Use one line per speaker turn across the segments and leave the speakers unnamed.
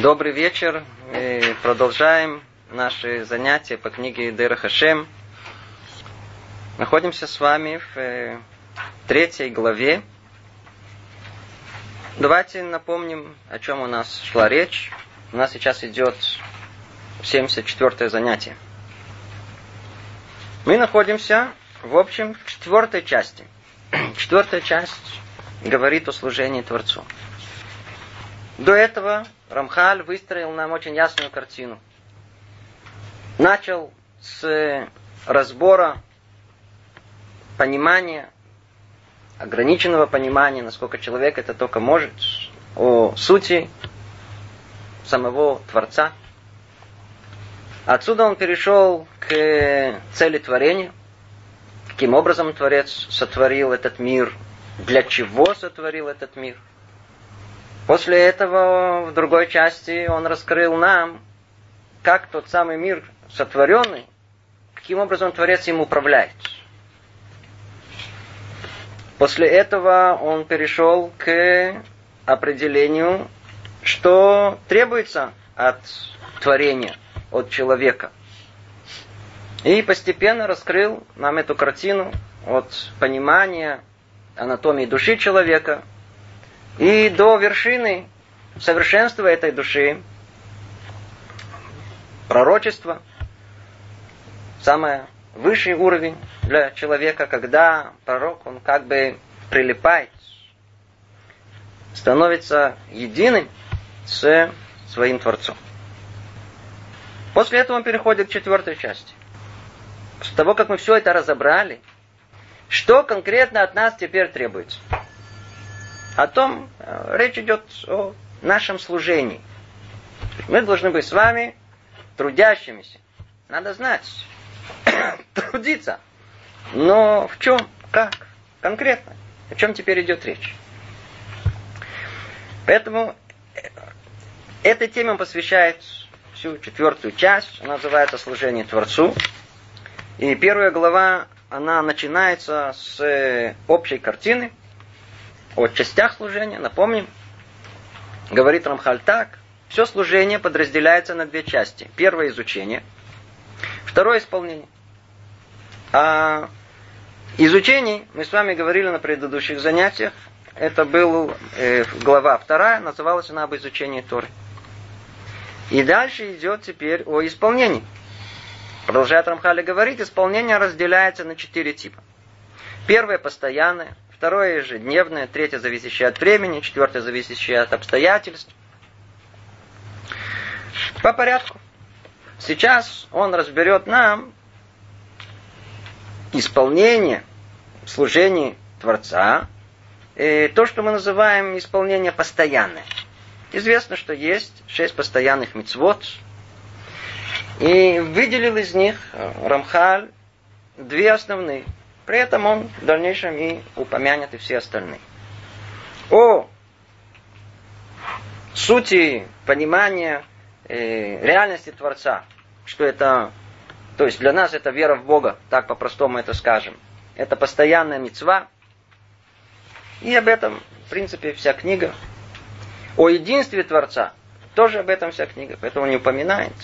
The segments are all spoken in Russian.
Добрый вечер. Мы продолжаем наши занятия по книге Дера Хашем. Находимся с вами в э, третьей главе. Давайте напомним, о чем у нас шла речь. У нас сейчас идет 74 занятие. Мы находимся, в общем, в четвертой части. Четвертая часть говорит о служении Творцу. До этого Рамхаль выстроил нам очень ясную картину. Начал с разбора понимания, ограниченного понимания, насколько человек это только может, о сути самого Творца. Отсюда он перешел к цели творения, каким образом Творец сотворил этот мир, для чего сотворил этот мир – После этого в другой части он раскрыл нам, как тот самый мир сотворенный, каким образом Творец им управляет. После этого он перешел к определению, что требуется от творения, от человека. И постепенно раскрыл нам эту картину от понимания анатомии души человека и до вершины совершенства этой души, пророчества, самый высший уровень для человека, когда пророк, он как бы прилипает, становится единым с своим Творцом. После этого он переходит к четвертой части. После того, как мы все это разобрали, что конкретно от нас теперь требуется? О том, э, речь идет о нашем служении. Мы должны быть с вами трудящимися. Надо знать, трудиться. Но в чем, как, конкретно, о чем теперь идет речь. Поэтому э, этой теме посвящает всю четвертую часть, она называется «Служение Творцу». И первая глава, она начинается с э, общей картины, о частях служения, напомним, говорит Рамхаль так, все служение подразделяется на две части. Первое изучение, второе исполнение. А изучение, мы с вами говорили на предыдущих занятиях, это был э, глава вторая, называлась она об изучении Торы. И дальше идет теперь о исполнении. Продолжает Рамхали говорить, исполнение разделяется на четыре типа. Первое постоянное, второе ежедневное, третье зависящее от времени, четвертое зависящее от обстоятельств. По порядку. Сейчас он разберет нам исполнение служения Творца, и то, что мы называем исполнение постоянное. Известно, что есть шесть постоянных мицвод, и выделил из них Рамхаль две основные – при этом он в дальнейшем и упомянет и все остальные. О сути понимания э, реальности Творца, что это, то есть для нас это вера в Бога, так по-простому это скажем. Это постоянная мецва. И об этом, в принципе, вся книга. О единстве Творца, тоже об этом вся книга, поэтому не упоминает.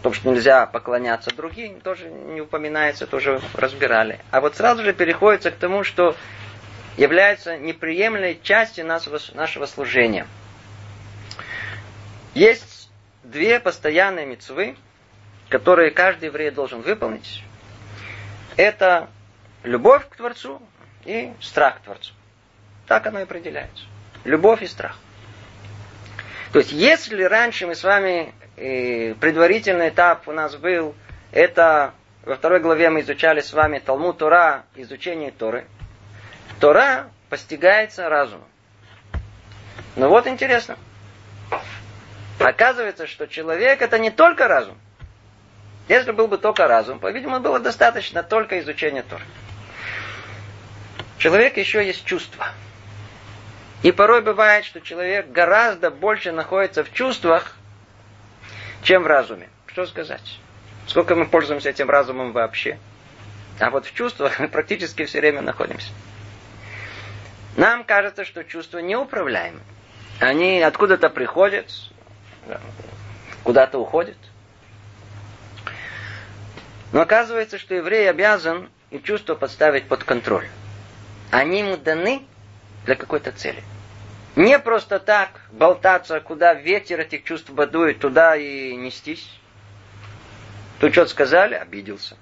О том, что нельзя поклоняться другим, тоже не упоминается, тоже разбирали. А вот сразу же переходится к тому, что является неприемлемой частью нашего, нашего служения. Есть две постоянные мецвы, которые каждый еврей должен выполнить. Это любовь к Творцу и страх к Творцу. Так оно и определяется. Любовь и страх. То есть, если раньше мы с вами и предварительный этап у нас был, это во второй главе мы изучали с вами Талмуд Тора, изучение Торы. Тора постигается разумом. Но вот интересно. Оказывается, что человек это не только разум. Если был бы только разум, по-видимому, было достаточно только изучения Торы. Человек еще есть чувства. И порой бывает, что человек гораздо больше находится в чувствах, чем в разуме. Что сказать? Сколько мы пользуемся этим разумом вообще? А вот в чувствах мы практически все время находимся. Нам кажется, что чувства неуправляемы. Они откуда-то приходят, куда-то уходят. Но оказывается, что еврей обязан и чувство подставить под контроль. Они ему даны для какой-то цели. Не просто так болтаться, куда ветер этих чувств бодует, туда и нестись. Тут что-то сказали, обиделся.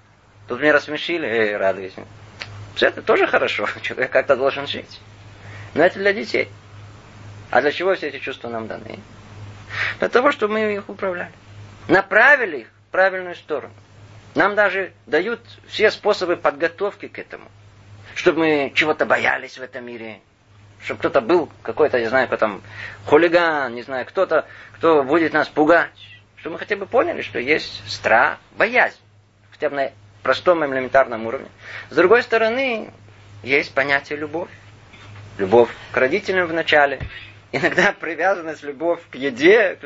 Тут меня рассмешили, эй, радуйся. Все это тоже хорошо, человек как-то должен жить. Но это для детей. А для чего все эти чувства нам даны? Для того, чтобы мы их управляли. Направили их в правильную сторону. Нам даже дают все способы подготовки к этому. Чтобы мы чего-то боялись в этом мире. Чтобы кто-то был, какой-то, я знаю, кто там, хулиган, не знаю, кто-то, кто будет нас пугать. Чтобы мы хотя бы поняли, что есть страх, боязнь. Хотя бы на простом элементарном уровне. С другой стороны, есть понятие любовь. Любовь к родителям в начале. Иногда привязанность, любовь к еде,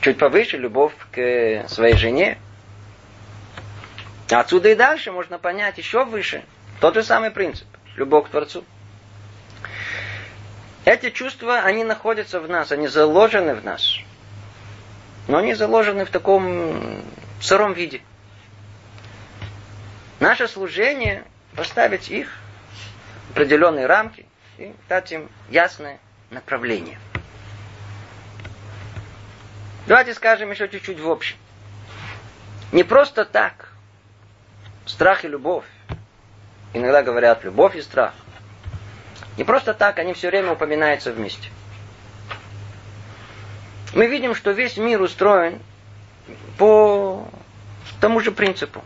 чуть повыше любовь к своей жене. Отсюда и дальше можно понять еще выше. Тот же самый принцип. Любовь к Творцу. Эти чувства, они находятся в нас, они заложены в нас. Но они заложены в таком сыром виде. Наше служение поставить их в определенные рамки и дать им ясное направление. Давайте скажем еще чуть-чуть в общем. Не просто так. Страх и любовь. Иногда говорят любовь и страх. Не просто так, они все время упоминаются вместе. Мы видим, что весь мир устроен по тому же принципу.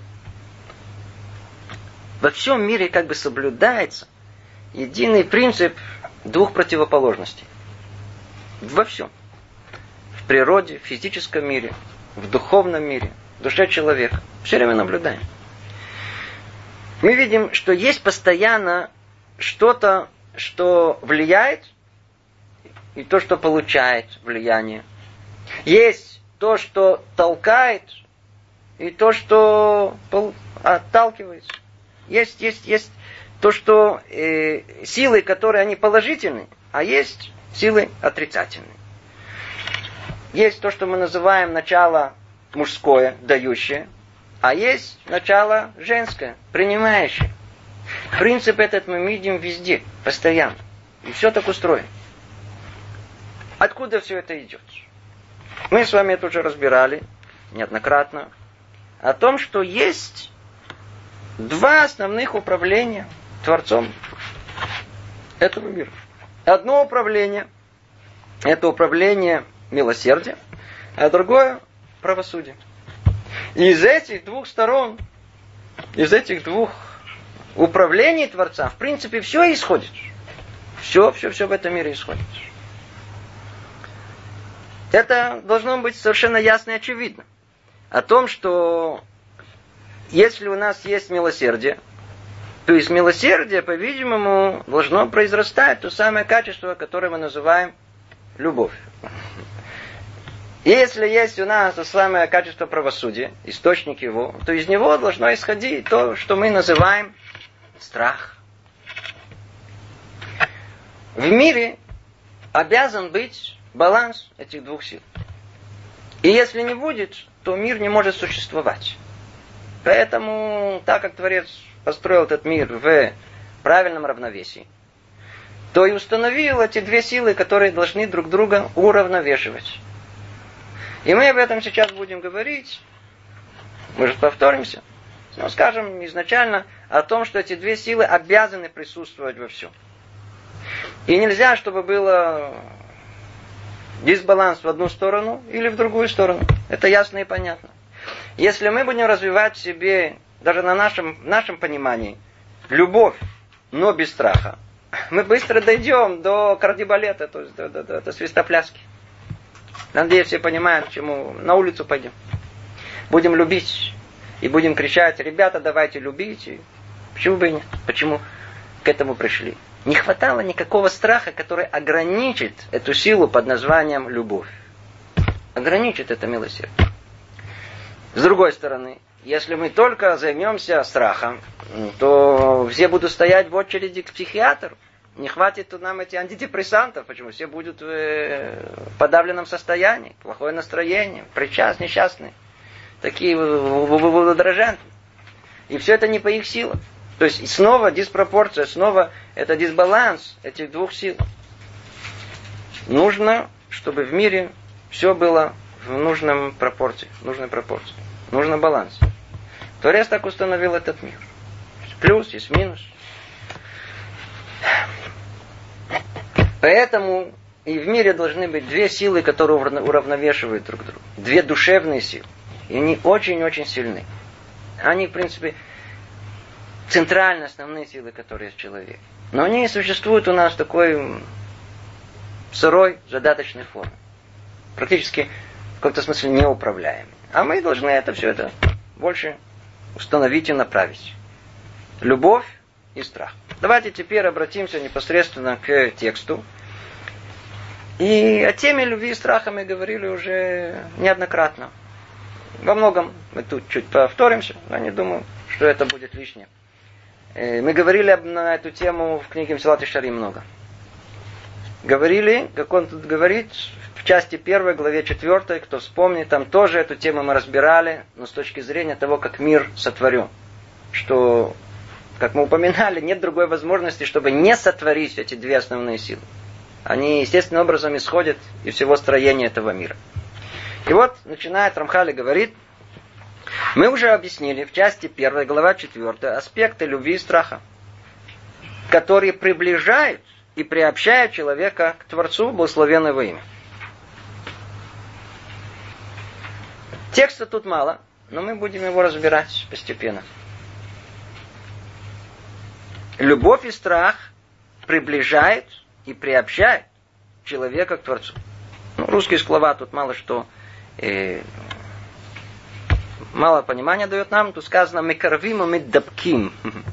Во всем мире как бы соблюдается единый принцип двух противоположностей. Во всем природе, в физическом мире, в духовном мире, в душе человека. Все время наблюдаем. Мы видим, что есть постоянно что-то, что влияет, и то, что получает влияние. Есть то, что толкает, и то, что отталкивается. Есть, есть, есть то, что э, силы, которые они положительны, а есть силы отрицательные. Есть то, что мы называем начало мужское, дающее, а есть начало женское, принимающее. Принцип этот мы видим везде, постоянно. И все так устроено. Откуда все это идет? Мы с вами это уже разбирали неоднократно. О том, что есть два основных управления Творцом этого мира. Одно управление – это управление милосердие, а другое правосудие. Из этих двух сторон, из этих двух управлений Творца, в принципе, все исходит. Все, все, все в этом мире исходит. Это должно быть совершенно ясно и очевидно. О том, что если у нас есть милосердие, то из милосердия, по-видимому, должно произрастать то самое качество, которое мы называем любовь. Если есть у нас то самое качество правосудия, источник его, то из него должно исходить то, что мы называем страх. В мире обязан быть баланс этих двух сил. И если не будет, то мир не может существовать. Поэтому, так как Творец построил этот мир в правильном равновесии, то и установил эти две силы, которые должны друг друга уравновешивать. И мы об этом сейчас будем говорить. Мы же повторимся. Но скажем изначально о том, что эти две силы обязаны присутствовать во всем. И нельзя, чтобы было дисбаланс в одну сторону или в другую сторону. Это ясно и понятно. Если мы будем развивать в себе, даже на нашем, нашем понимании, любовь, но без страха, мы быстро дойдем до кардибалета, то есть до, до, до, до свистопляски. Надеюсь, все понимают, чему. На улицу пойдем. Будем любить. И будем кричать, ребята, давайте любить. почему бы и нет? Почему к этому пришли? Не хватало никакого страха, который ограничит эту силу под названием любовь. Ограничит это милосердие. С другой стороны, если мы только займемся страхом, то все будут стоять в очереди к психиатру. Не хватит нам эти антидепрессантов. Почему? Все будут в подавленном состоянии, плохое настроение, причас несчастные, такие дрожанты. И все это не по их силам. То есть снова диспропорция, снова это дисбаланс этих двух сил. Нужно, чтобы в мире все было в нужном пропорции, в нужной пропорции. Нужно баланс. Творец так установил этот мир. Плюс, есть минус. Поэтому и в мире должны быть две силы, которые уравновешивают друг друга. Две душевные силы. И они очень-очень сильны. Они, в принципе, центральные основные силы, которые есть в человеке. Но они существуют у нас в такой сырой, задаточной форме. Практически в каком-то смысле неуправляемой. А мы должны это все это больше установить и направить. Любовь и страх. Давайте теперь обратимся непосредственно к тексту. И о теме любви и страха мы говорили уже неоднократно. Во многом мы тут чуть повторимся, но не думаю, что это будет лишнее. Э, мы говорили на эту тему в книге Мсилат и Шари много. Говорили, как он тут говорит, в части первой, главе четвертой, кто вспомнит, там тоже эту тему мы разбирали, но с точки зрения того, как мир сотворен. Что, как мы упоминали, нет другой возможности, чтобы не сотворить эти две основные силы. Они естественным образом исходят из всего строения этого мира. И вот, начинает Рамхали говорит, мы уже объяснили в части первой, глава четвертая аспекты любви и страха, которые приближают и приобщают человека к Творцу благословенного имя. Текста тут мало, но мы будем его разбирать постепенно. Любовь и страх приближают и приобщают человека к Творцу. Ну, русские слова тут мало что э, мало понимания дает нам, тут сказано «мекарвим и меддабким».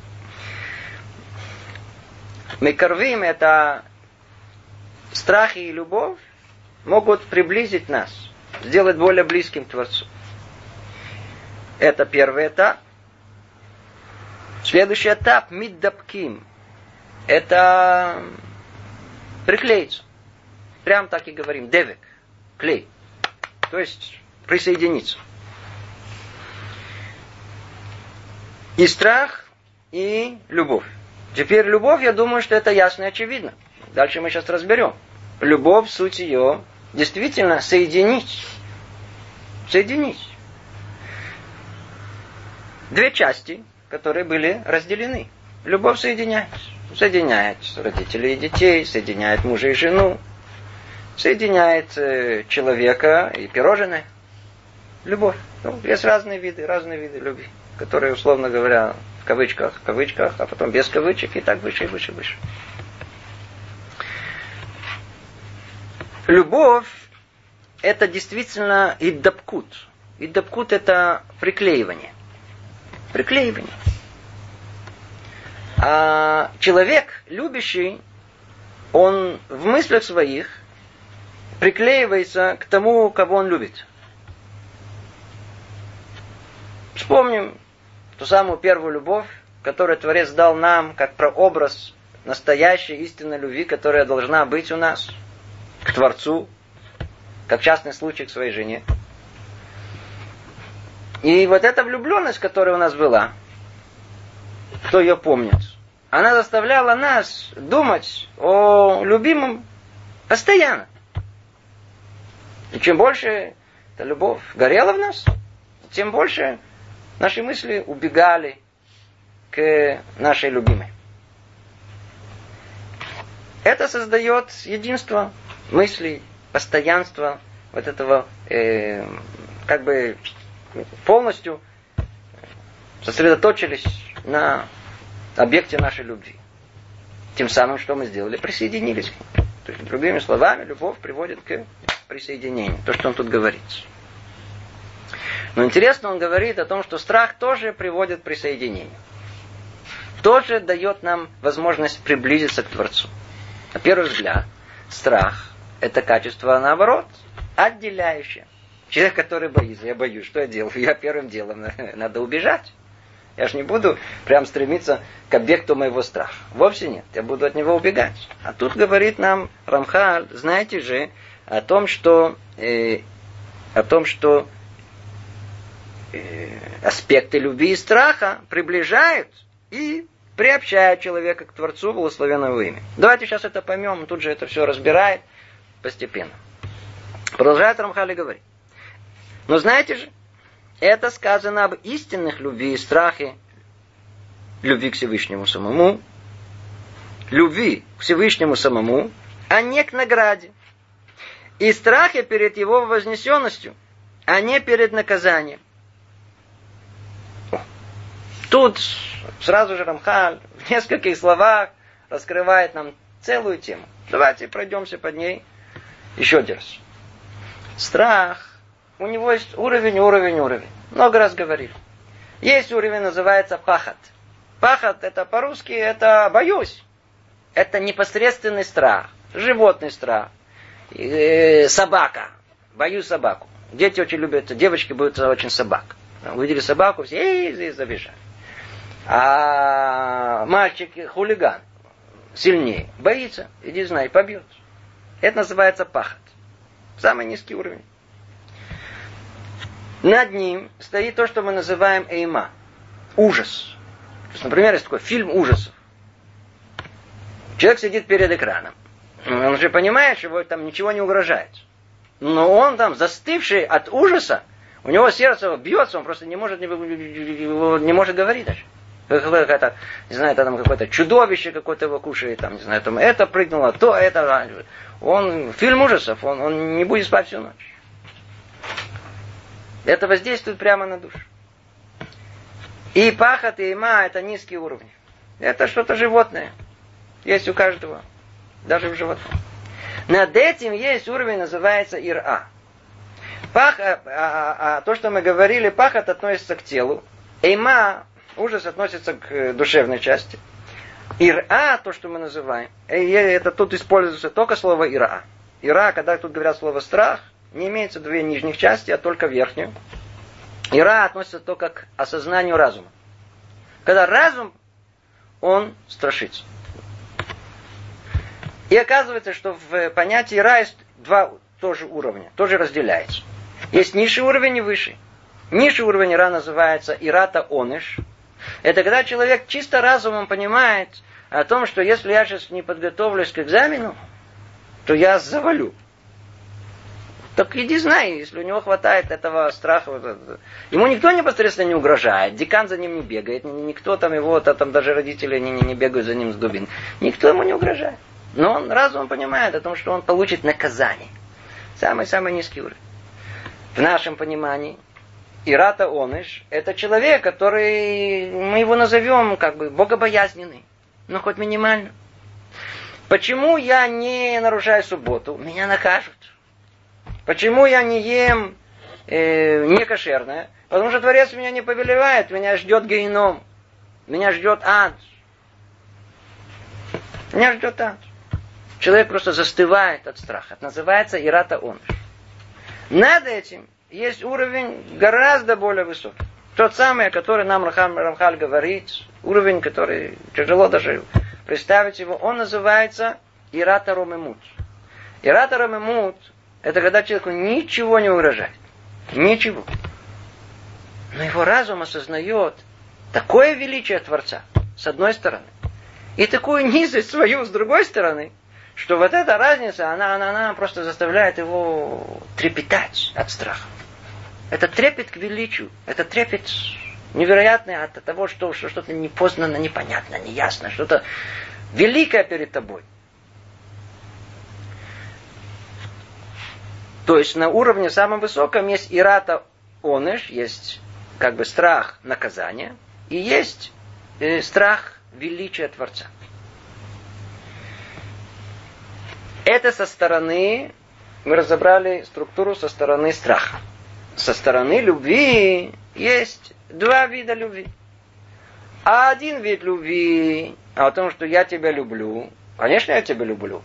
Мекарвим – это страх и любовь могут приблизить нас, сделать более близким к Творцу. Это первый этап. Следующий этап – миддабким. Это приклеиться. Прям так и говорим. Девик. Клей. То есть присоединиться. И страх, и любовь. Теперь любовь, я думаю, что это ясно и очевидно. Дальше мы сейчас разберем. Любовь, суть ее, действительно соединить. Соединить. Две части, которые были разделены. Любовь соединяет. Соединяет родителей и детей, соединяет мужа и жену, соединяет э, человека и пирожное. Любовь. Ну, есть разные виды, разные виды любви которые, условно говоря, в кавычках, в кавычках, а потом без кавычек, и так выше, и выше, выше. Любовь – это действительно иддабкут. Иддабкут – это приклеивание. Приклеивание. А человек, любящий, он в мыслях своих приклеивается к тому, кого он любит. Вспомним ту самую первую любовь, которую Творец дал нам, как прообраз настоящей истинной любви, которая должна быть у нас к Творцу, как частный случай к своей жене. И вот эта влюбленность, которая у нас была, кто ее помнит, она заставляла нас думать о любимом постоянно. И чем больше эта любовь горела в нас, тем больше Наши мысли убегали к нашей любимой. Это создает единство мыслей, постоянство вот этого, э, как бы полностью сосредоточились на объекте нашей любви. Тем самым, что мы сделали? Присоединились. То есть, другими словами, любовь приводит к присоединению. То, что он тут говорит. Но интересно, он говорит о том, что страх тоже приводит к присоединению. Тоже дает нам возможность приблизиться к Творцу. На первый взгляд, страх – это качество, наоборот, отделяющее. Человек, который боится, я боюсь, что я делаю? Я первым делом надо убежать. Я же не буду прям стремиться к объекту моего страха. Вовсе нет. Я буду от него убегать. А тут говорит нам Рамхаль, знаете же, о том, что, э, о том, что э, аспекты любви и страха приближают и приобщают человека к Творцу благословенного имя. Давайте сейчас это поймем, он тут же это все разбирает постепенно. Продолжает Рамхали говорить. Но знаете же, это сказано об истинных любви и страхе, любви к Всевышнему самому, любви к Всевышнему самому, а не к награде. И страхе перед его вознесенностью, а не перед наказанием. Тут сразу же Рамхаль в нескольких словах раскрывает нам целую тему. Давайте пройдемся под ней еще один раз. Страх у него есть уровень, уровень, уровень. Много раз говорили. Есть уровень, называется пахот. Пахот это по-русски, это боюсь. Это непосредственный страх, животный страх. Э, собака. Боюсь собаку. Дети очень любят, девочки боятся очень собак. Увидели собаку, все эй, забежали. А мальчик хулиган сильнее, боится, иди знай, побьет. Это называется пахот. Самый низкий уровень. Над ним стоит то, что мы называем эйма. Ужас. То есть, например, есть такой фильм ужасов. Человек сидит перед экраном. Он же понимает, что его там ничего не угрожает. Но он там, застывший от ужаса, у него сердце бьется, он просто не может, не, не может говорить даже. Какое-то, не знаю, там какое-то чудовище какое-то его кушает, там, не знаю, там это прыгнуло, то, это. Он, фильм ужасов, он, он не будет спать всю ночь. Это воздействует прямо на душу. И пахот, и има – это низкие уровни. Это что-то животное. Есть у каждого. Даже в животном. Над этим есть уровень, называется ира. Пах, а, а, а, а то, что мы говорили, пахот относится к телу. Эйма, ужас относится к душевной части. Ира, то, что мы называем, э, это тут используется только слово ира. Ира, когда тут говорят слово страх, не имеется две нижних части, а только верхнюю. Ира относится только к осознанию разума. Когда разум, он страшится. И оказывается, что в понятии Ира есть два тоже уровня, тоже разделяется. Есть низший уровень и высший. Низший уровень Ира называется Ирата Оныш. Это когда человек чисто разумом понимает о том, что если я сейчас не подготовлюсь к экзамену, то я завалю. Так иди знай, если у него хватает этого страха. Ему никто непосредственно не угрожает, декан за ним не бегает, никто там его, там даже родители не, не, не бегают за ним с дубин. Никто ему не угрожает. Но он разум понимает о том, что он получит наказание. Самый-самый низкий уровень. В нашем понимании Ирата Оныш – это человек, который, мы его назовем как бы богобоязненный, но хоть минимально. Почему я не нарушаю субботу? Меня накажут. Почему я не ем э, некошерное? Потому что Творец меня не повелевает, меня ждет геном, меня ждет ад. Меня ждет ад. Человек просто застывает от страха. Это называется ирата оныш. Над этим есть уровень гораздо более высокий. Тот самый, о котором нам Рамхаль, Рамхаль говорит, уровень, который тяжело даже представить его, он называется Ирата Ромемут. Ирата Ромемут это когда человеку ничего не угрожает. Ничего. Но его разум осознает такое величие Творца, с одной стороны, и такую низость свою, с другой стороны, что вот эта разница, она, она, она просто заставляет его трепетать от страха. Это трепет к величию, это трепет невероятный от того, что, что что-то непознанно, непонятно, неясно, что-то великое перед тобой. То есть на уровне самом высоком есть ирата оныш, есть как бы страх наказания, и есть э, страх величия Творца. Это со стороны, мы разобрали структуру со стороны страха. Со стороны любви есть два вида любви. А один вид любви о том, что я тебя люблю, конечно, я тебя люблю.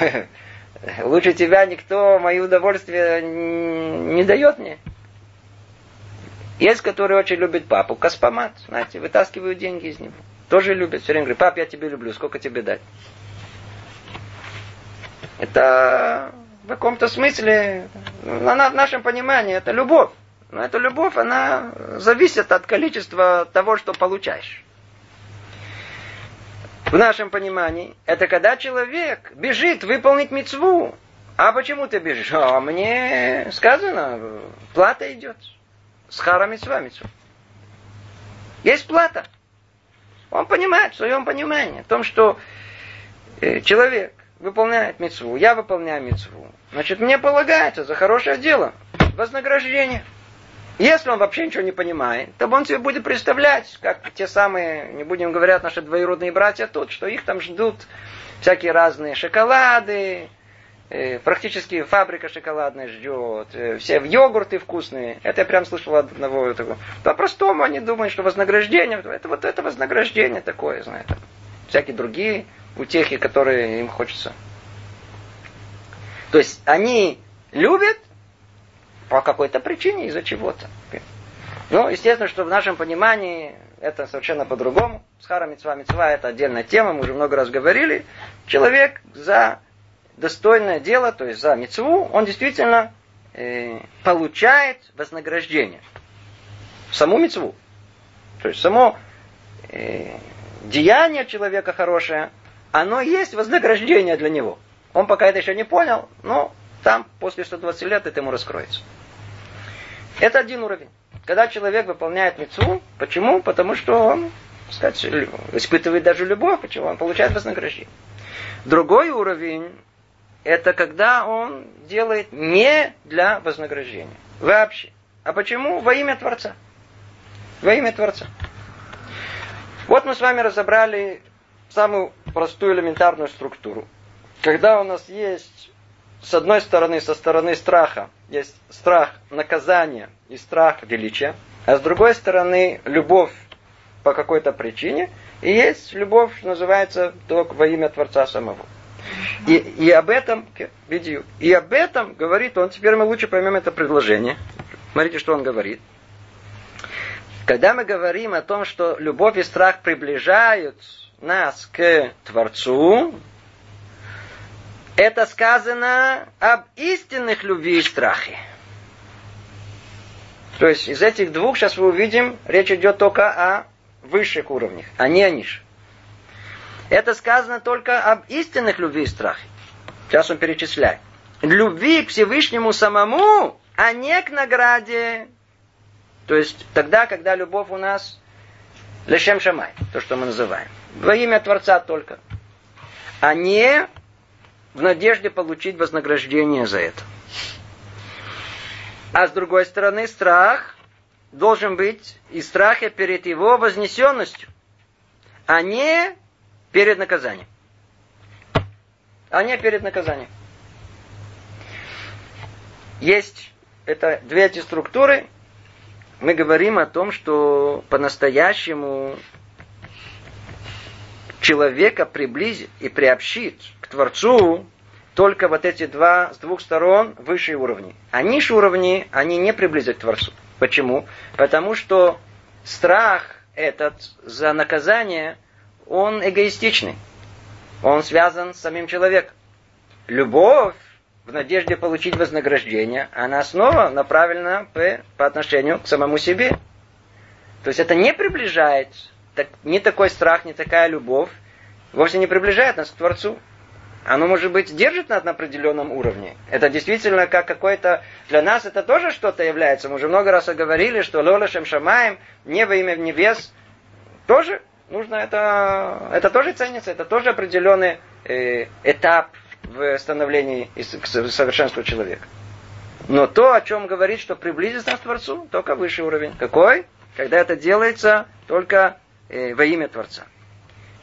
Лучше тебя никто мои удовольствия не дает мне. Есть, которые очень любят папу. Каспомат, знаете, вытаскивают деньги из него. Тоже любят. Все время говорят, пап, я тебя люблю, сколько тебе дать? Это в каком-то смысле, на нашем понимании, это любовь. Но эта любовь, она зависит от количества того, что получаешь. В нашем понимании, это когда человек бежит выполнить мецву. А почему ты бежишь? А мне сказано, плата идет. С хара мецва мецва. Есть плата. Он понимает в своем понимании, в том, что э, человек выполняет мецву, я выполняю мецву. Значит, мне полагается за хорошее дело вознаграждение. Если он вообще ничего не понимает, то он себе будет представлять, как те самые, не будем говорить, наши двоюродные братья тут, что их там ждут всякие разные шоколады, э, практически фабрика шоколадная ждет, э, все йогурты вкусные. Это я прям слышал от одного такого. По-простому они думают, что вознаграждение, это вот это вознаграждение такое, знаете. Всякие другие утехи, которые им хочется. То есть они любят по какой-то причине, из-за чего-то. Ну, естественно, что в нашем понимании это совершенно по-другому. Схара мецва мецва это отдельная тема, мы уже много раз говорили. Человек за достойное дело, то есть за мецву, он действительно э, получает вознаграждение. Саму мецву. То есть само э, деяние человека хорошее, оно есть вознаграждение для него. Он пока это еще не понял, но там после 120 лет это ему раскроется. Это один уровень. Когда человек выполняет мецву, почему? Потому что он, сказать, испытывает даже любовь, почему он получает вознаграждение. Другой уровень это когда он делает не для вознаграждения. Вообще. А почему? Во имя Творца. Во имя Творца. Вот мы с вами разобрали самую простую элементарную структуру. Когда у нас есть с одной стороны, со стороны страха, есть страх наказания и страх величия, а с другой стороны, любовь по какой-то причине, и есть любовь, называется, только во имя Творца самого. И, и об этом, видео, и об этом говорит он, теперь мы лучше поймем это предложение. Смотрите, что он говорит. Когда мы говорим о том, что любовь и страх приближают нас к Творцу, это сказано об истинных любви и страхе. То есть из этих двух, сейчас вы увидим, речь идет только о высших уровнях, а не о низших. Это сказано только об истинных любви и страхе. Сейчас он перечисляет. Любви к Всевышнему самому, а не к награде. То есть тогда, когда любовь у нас лешем шамай, то, что мы называем. Во имя Творца только. А не в надежде получить вознаграждение за это. А с другой стороны, страх должен быть и страхе перед его вознесенностью, а не перед наказанием. А не перед наказанием. Есть это две эти структуры. Мы говорим о том, что по-настоящему человека приблизит и приобщит к Творцу только вот эти два, с двух сторон высшие уровни. А низшие уровни, они не приблизят к Творцу. Почему? Потому что страх этот за наказание, он эгоистичный. Он связан с самим человеком. Любовь в надежде получить вознаграждение, она снова направлена по, по отношению к самому себе. То есть это не приближает так, ни такой страх, ни такая любовь вовсе не приближает нас к Творцу. Оно, может быть, держит нас на определенном уровне. Это действительно как какой-то... Для нас это тоже что-то является. Мы уже много раз говорили, что Лолешем Шамаем, небо имя в небес, тоже нужно это... Это тоже ценится, это тоже определенный э, этап в становлении к совершенству человека. Но то, о чем говорит, что приблизится нас к Творцу, только высший уровень. Какой? Когда это делается только э, во имя Творца.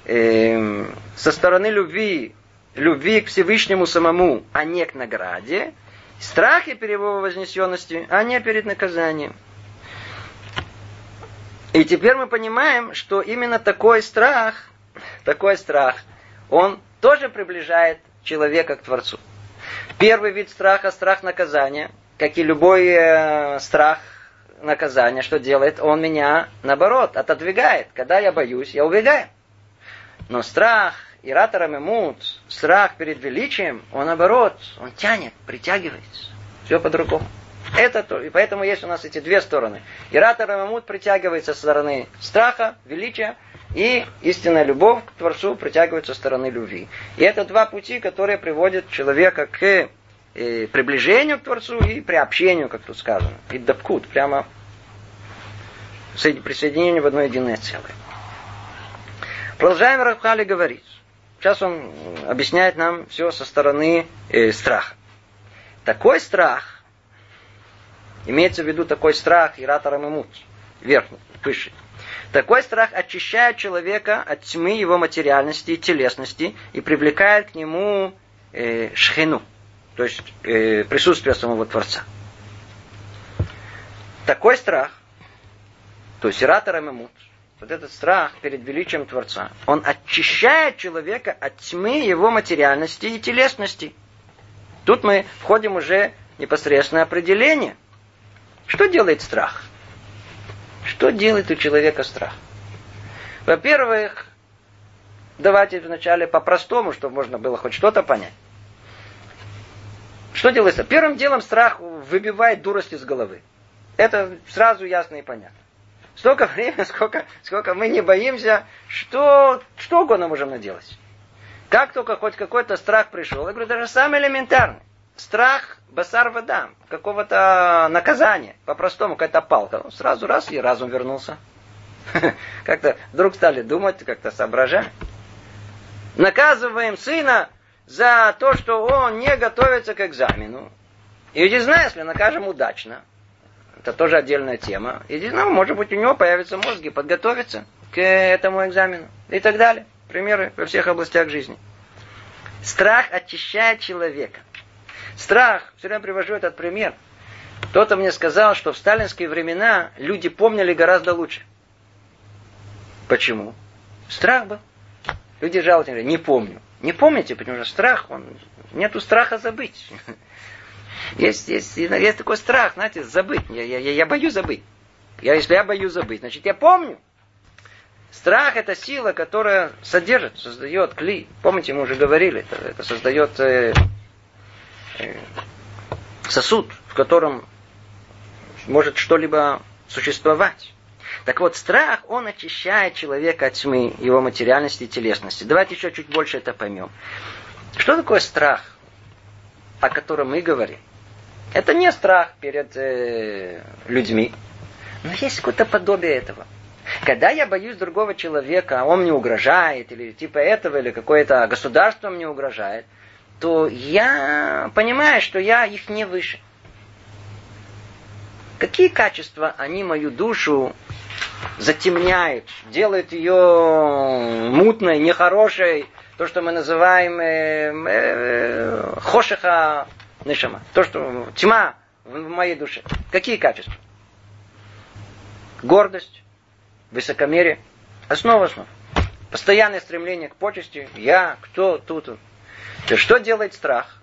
Э, со стороны любви, любви к Всевышнему самому, а не к награде, страхи перед его вознесенности, а не перед наказанием. И теперь мы понимаем, что именно такой страх, такой страх, он тоже приближает человека к Творцу. Первый вид страха – страх наказания, как и любой э, страх наказания что делает? Он меня, наоборот, отодвигает. Когда я боюсь, я убегаю. Но страх, иратор эмут, страх перед величием, он наоборот, он тянет, притягивает. Все по-другому. Это то. И поэтому есть у нас эти две стороны. Иратор эмут притягивается со стороны страха, величия, и истинная любовь к Творцу притягивается со стороны любви. И это два пути, которые приводят человека к приближению к Творцу и приобщению, как тут сказано. И дабкут, прямо присоединение в одно единое целое. Продолжаем Рабхали говорить. Сейчас он объясняет нам все со стороны э, страха. Такой страх, имеется в виду такой страх Иратарам Имут, верхний, выше. Такой страх очищает человека от тьмы его материальности и телесности и привлекает к нему э, шхину, то есть э, присутствие самого Творца. Такой страх, то есть Иратарам Имут, вот этот страх перед величием Творца, он очищает человека от тьмы его материальности и телесности – Тут мы входим уже в непосредственное определение. Что делает страх? Что делает у человека страх? Во-первых, давайте вначале по-простому, чтобы можно было хоть что-то понять. Что делается? Первым делом страх выбивает дурость из головы. Это сразу ясно и понятно. Столько времени, сколько, сколько мы не боимся, что, что угодно можем наделать. Как только хоть какой-то страх пришел, я говорю, даже самый элементарный. Страх басар вода, какого-то наказания, по-простому, какая-то палка. Ну, сразу раз и разум вернулся. Как-то вдруг стали думать, как-то соображать. Наказываем сына за то, что он не готовится к экзамену. И знаю, если накажем удачно, это тоже отдельная тема. Ну, может быть, у него появятся мозги подготовиться к этому экзамену и так далее. Примеры во всех областях жизни. Страх очищает человека. Страх, все время привожу этот пример. Кто-то мне сказал, что в сталинские времена люди помнили гораздо лучше. Почему? Страх был. Люди жалуются, не помню. Не помните, потому что страх, он, нету страха забыть. Есть, есть, есть такой страх, знаете, забыть. Я, я, я боюсь забыть. Я, если я боюсь забыть, значит я помню. Страх это сила, которая содержит, создает кли. Помните, мы уже говорили, это, это создает э, э, сосуд, в котором может что-либо существовать. Так вот, страх, он очищает человека от тьмы, его материальности и телесности. Давайте еще чуть больше это поймем. Что такое страх, о котором мы говорим? Это не страх перед э, людьми, но есть какое-то подобие этого – когда я боюсь другого человека, а он мне угрожает, или типа этого, или какое-то государство мне угрожает, то я понимаю, что я их не выше. Какие качества они мою душу затемняют, делают ее мутной, нехорошей, то, что мы называем э, э, хошиха нишама, то, что тьма в моей душе. Какие качества? Гордость, высокомерие. Основа основ. Постоянное стремление к почести. Я, кто, тут. То что делает страх?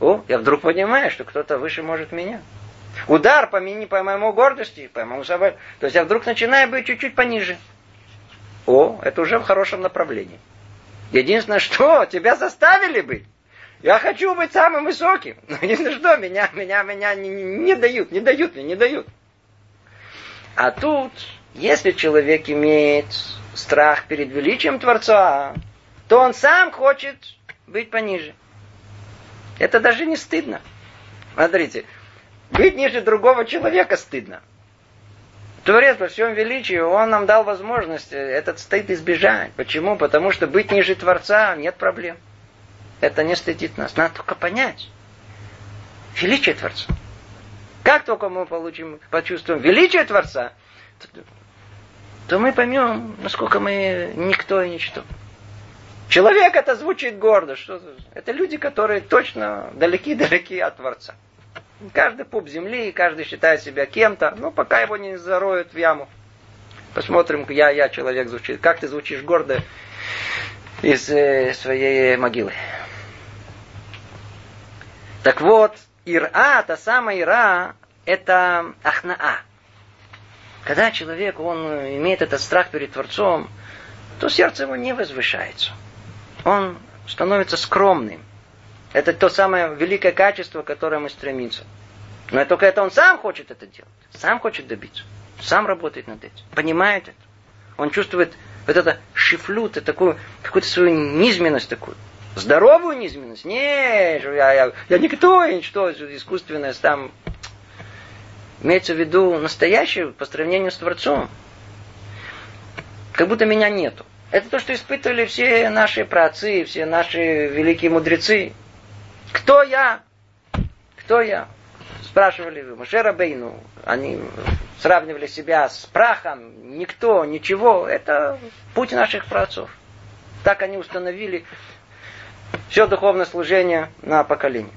О, я вдруг понимаю, что кто-то выше может меня. Удар по, мини, по моему гордости, по моему собой. То есть я вдруг начинаю быть чуть-чуть пониже. О, это уже в хорошем направлении. Единственное, что тебя заставили быть. Я хочу быть самым высоким. Но единственное, что меня, меня, меня не, не дают, не дают мне, не дают. А тут если человек имеет страх перед величием Творца, то он сам хочет быть пониже. Это даже не стыдно. Смотрите, быть ниже другого человека стыдно. Творец по всем величии, он нам дал возможность этот стыд избежать. Почему? Потому что быть ниже Творца нет проблем. Это не стыдит нас. Надо только понять. Величие Творца. Как только мы получим, почувствуем величие Творца, то мы поймем, насколько мы никто и ничто. Человек это звучит гордо. Что это люди, которые точно далеки-далеки от Творца. Каждый пуп земли, каждый считает себя кем-то, но пока его не зароют в яму. Посмотрим, я, я человек звучит. Как ты звучишь гордо из э, своей могилы. Так вот, Ира, та самая Ира, это Ахнаа. Когда человек, он имеет этот страх перед Творцом, то сердце его не возвышается. Он становится скромным. Это то самое великое качество, к которому мы стремимся. Но только это он сам хочет это делать. Сам хочет добиться. Сам работает над этим. Понимает это. Он чувствует вот это шифлют, такую, какую-то свою низменность такую. Здоровую низменность? Не, я, я, я никто, я ничто, искусственное там. Имеется в виду настоящее по сравнению с Творцом. Как будто меня нету. Это то, что испытывали все наши праотцы, все наши великие мудрецы. Кто я? Кто я? Спрашивали Машера Бейну. Они сравнивали себя с прахом. Никто, ничего. Это путь наших праотцов. Так они установили все духовное служение на поколение.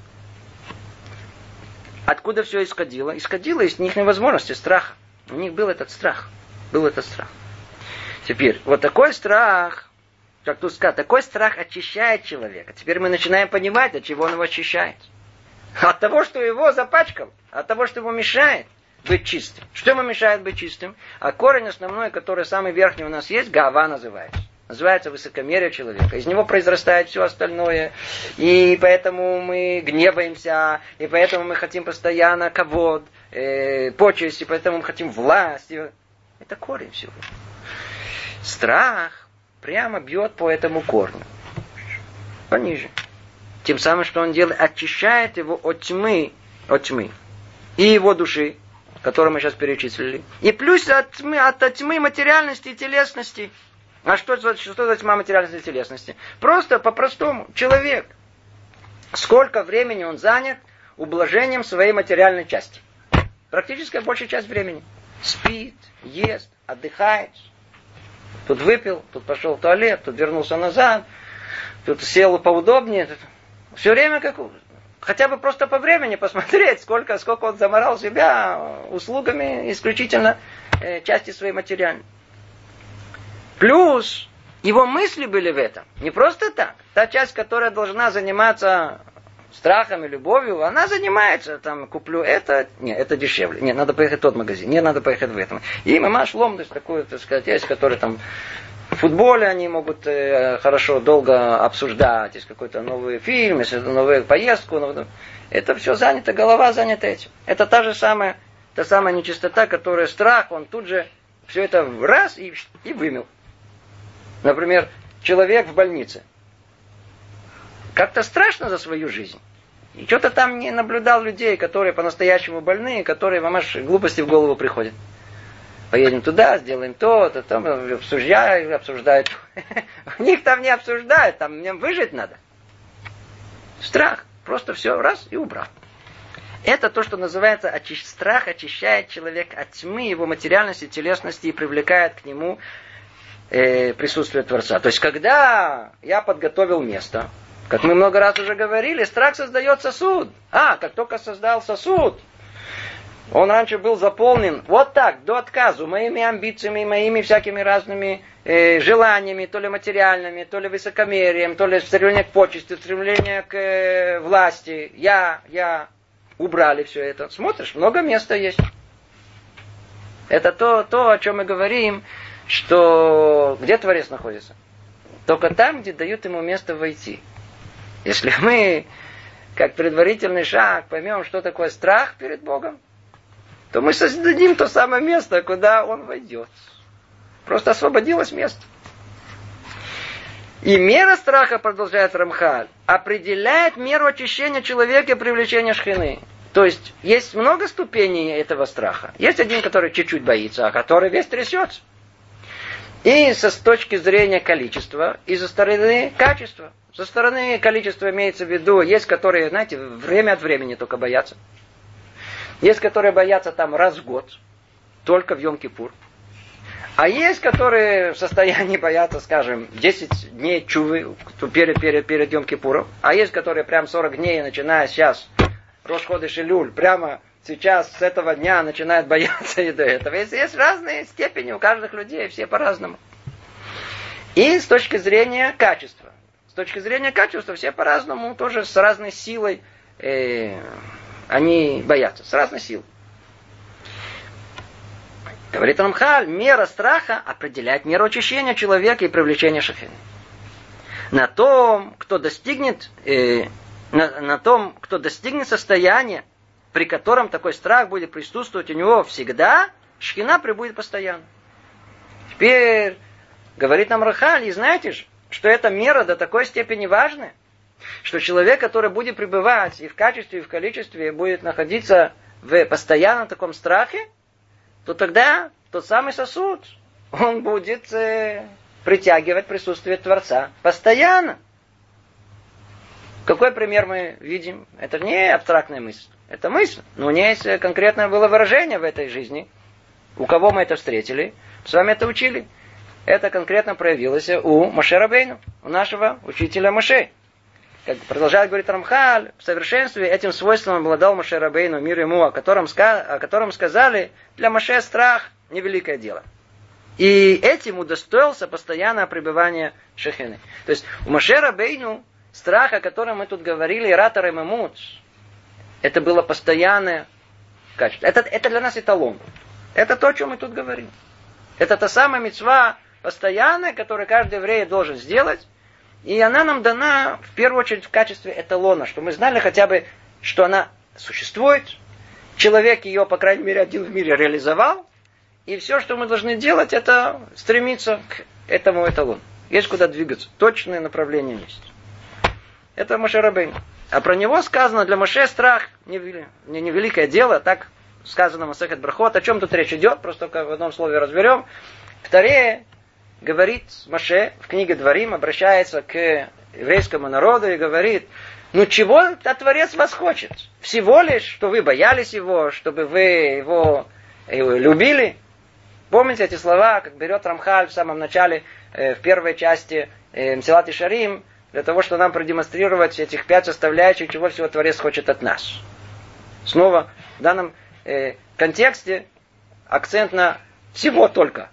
Откуда все исходило? Исходило из них невозможности, страха. У них был этот страх. Был этот страх. Теперь, вот такой страх, как тут сказать, такой страх очищает человека. Теперь мы начинаем понимать, от чего он его очищает. От того, что его запачкал, от того, что ему мешает быть чистым. Что ему мешает быть чистым? А корень основной, который самый верхний у нас есть, гава называется. Называется высокомерие человека. Из него произрастает все остальное. И поэтому мы гневаемся, и поэтому мы хотим постоянно кого э, почесть, и поэтому мы хотим власть. Это корень всего. Страх прямо бьет по этому корню. Пониже. Тем самым, что он делает, очищает его от тьмы, от тьмы. И его души, которую мы сейчас перечислили. И плюс от тьмы, от тьмы материальности и телесности. А что, что, за тьма материальности и телесности? Просто по-простому. Человек. Сколько времени он занят ублажением своей материальной части? Практически большая часть времени. Спит, ест, отдыхает, Тут выпил, тут пошел в туалет, тут вернулся назад, тут сел поудобнее. Все время как хотя бы просто по времени посмотреть, сколько, сколько он заморал себя услугами исключительно э, части своей материальной. Плюс его мысли были в этом. Не просто так. Та часть, которая должна заниматься страхом и любовью, она занимается, там, куплю это, не, это дешевле, не, надо поехать в тот магазин, не, надо поехать в этом. И мамаш лом, то есть такую, так сказать, есть, которые там в футболе они могут э, хорошо долго обсуждать, есть какой-то новый фильм, есть новую поездку, новую... это все занято, голова занята этим. Это та же самая, та самая нечистота, которая страх, он тут же все это раз и, и вымел. Например, человек в больнице – как-то страшно за свою жизнь. И что-то там не наблюдал людей, которые по-настоящему больные, которые, мамаш, глупости в голову приходят. Поедем туда, сделаем то, то там обсуждают, обсуждают. У них там не обсуждают, там мне выжить надо. Страх. Просто все раз и убрал. Это то, что называется очищ... страх очищает человека от тьмы, его материальности, телесности и привлекает к нему э, присутствие Творца. То есть, когда я подготовил место, как мы много раз уже говорили, страх создает сосуд. А, как только создал сосуд, он раньше был заполнен вот так, до отказа, моими амбициями, моими всякими разными э, желаниями, то ли материальными, то ли высокомерием, то ли стремление к почести, стремление к э, власти. Я, я. Убрали все это. Смотришь, много места есть. Это то, то, о чем мы говорим, что где Творец находится? Только там, где дают ему место войти. Если мы, как предварительный шаг, поймем, что такое страх перед Богом, то мы создадим то самое место, куда он войдет. Просто освободилось место. И мера страха, продолжает Рамхаль, определяет меру очищения человека и привлечения шхины. То есть, есть много ступеней этого страха. Есть один, который чуть-чуть боится, а который весь трясется. И со с точки зрения количества, и со стороны качества. Со стороны количества имеется в виду, есть которые, знаете, время от времени только боятся. Есть, которые боятся там раз в год, только в Йом-Кипур. А есть, которые в состоянии бояться, скажем, 10 дней чувы перед, перед, перед Йом-Кипуром. А есть, которые прям 40 дней, начиная сейчас, Рошходы Шилюль, прямо сейчас с этого дня начинают бояться и до этого. Есть, есть разные степени у каждых людей, все по-разному. И с точки зрения качества. С точки зрения качества все по-разному, тоже с разной силой э, они боятся, с разной силой. Говорит Рамхаль, мера страха определяет меру очищения человека и привлечения шахины. На том, кто достигнет, э, на, на том, кто достигнет состояния, при котором такой страх будет присутствовать у него всегда, шхина прибудет постоянно. Теперь говорит нам Рахаль, и знаете же, что эта мера до такой степени важная, что человек, который будет пребывать и в качестве, и в количестве, будет находиться в постоянном таком страхе, то тогда тот самый сосуд, он будет э, притягивать присутствие Творца постоянно. Какой пример мы видим? Это не абстрактная мысль. Это мысль. Но у нее есть конкретное было выражение в этой жизни. У кого мы это встретили? С вами это учили. Это конкретно проявилось у Маше Бейну, у нашего учителя Маше. Как продолжает говорить Рамхаль, в совершенстве этим свойством обладал Маше Рабейну, мир ему, о котором, о котором сказали, для Маше страх – невеликое дело. И этим удостоился постоянное пребывание Шехины. То есть у Маше Рабейну страх, о котором мы тут говорили, Ратар и Мамут, это было постоянное качество. Это, это для нас эталон. Это то, о чем мы тут говорим. Это та самая мецва постоянная, которую каждый еврей должен сделать. И она нам дана в первую очередь в качестве эталона, что мы знали хотя бы, что она существует. Человек ее, по крайней мере, один в мире реализовал. И все, что мы должны делать, это стремиться к этому эталону. Есть куда двигаться. Точное направление есть. Это Машарабейн. А про него сказано, для Моше страх не, не, великое дело, так сказано Масахет Брахот. О чем тут речь идет, просто в одном слове разберем. Вторее, говорит Моше в книге Дворим, обращается к еврейскому народу и говорит, ну чего -то Творец вас хочет? Всего лишь, что вы боялись его, чтобы вы его, его любили. Помните эти слова, как берет Рамхаль в самом начале, э, в первой части э, Мсилат и Шарим, для того, чтобы нам продемонстрировать этих пять составляющих, чего всего Творец хочет от нас. Снова в данном э, контексте акцент на всего только.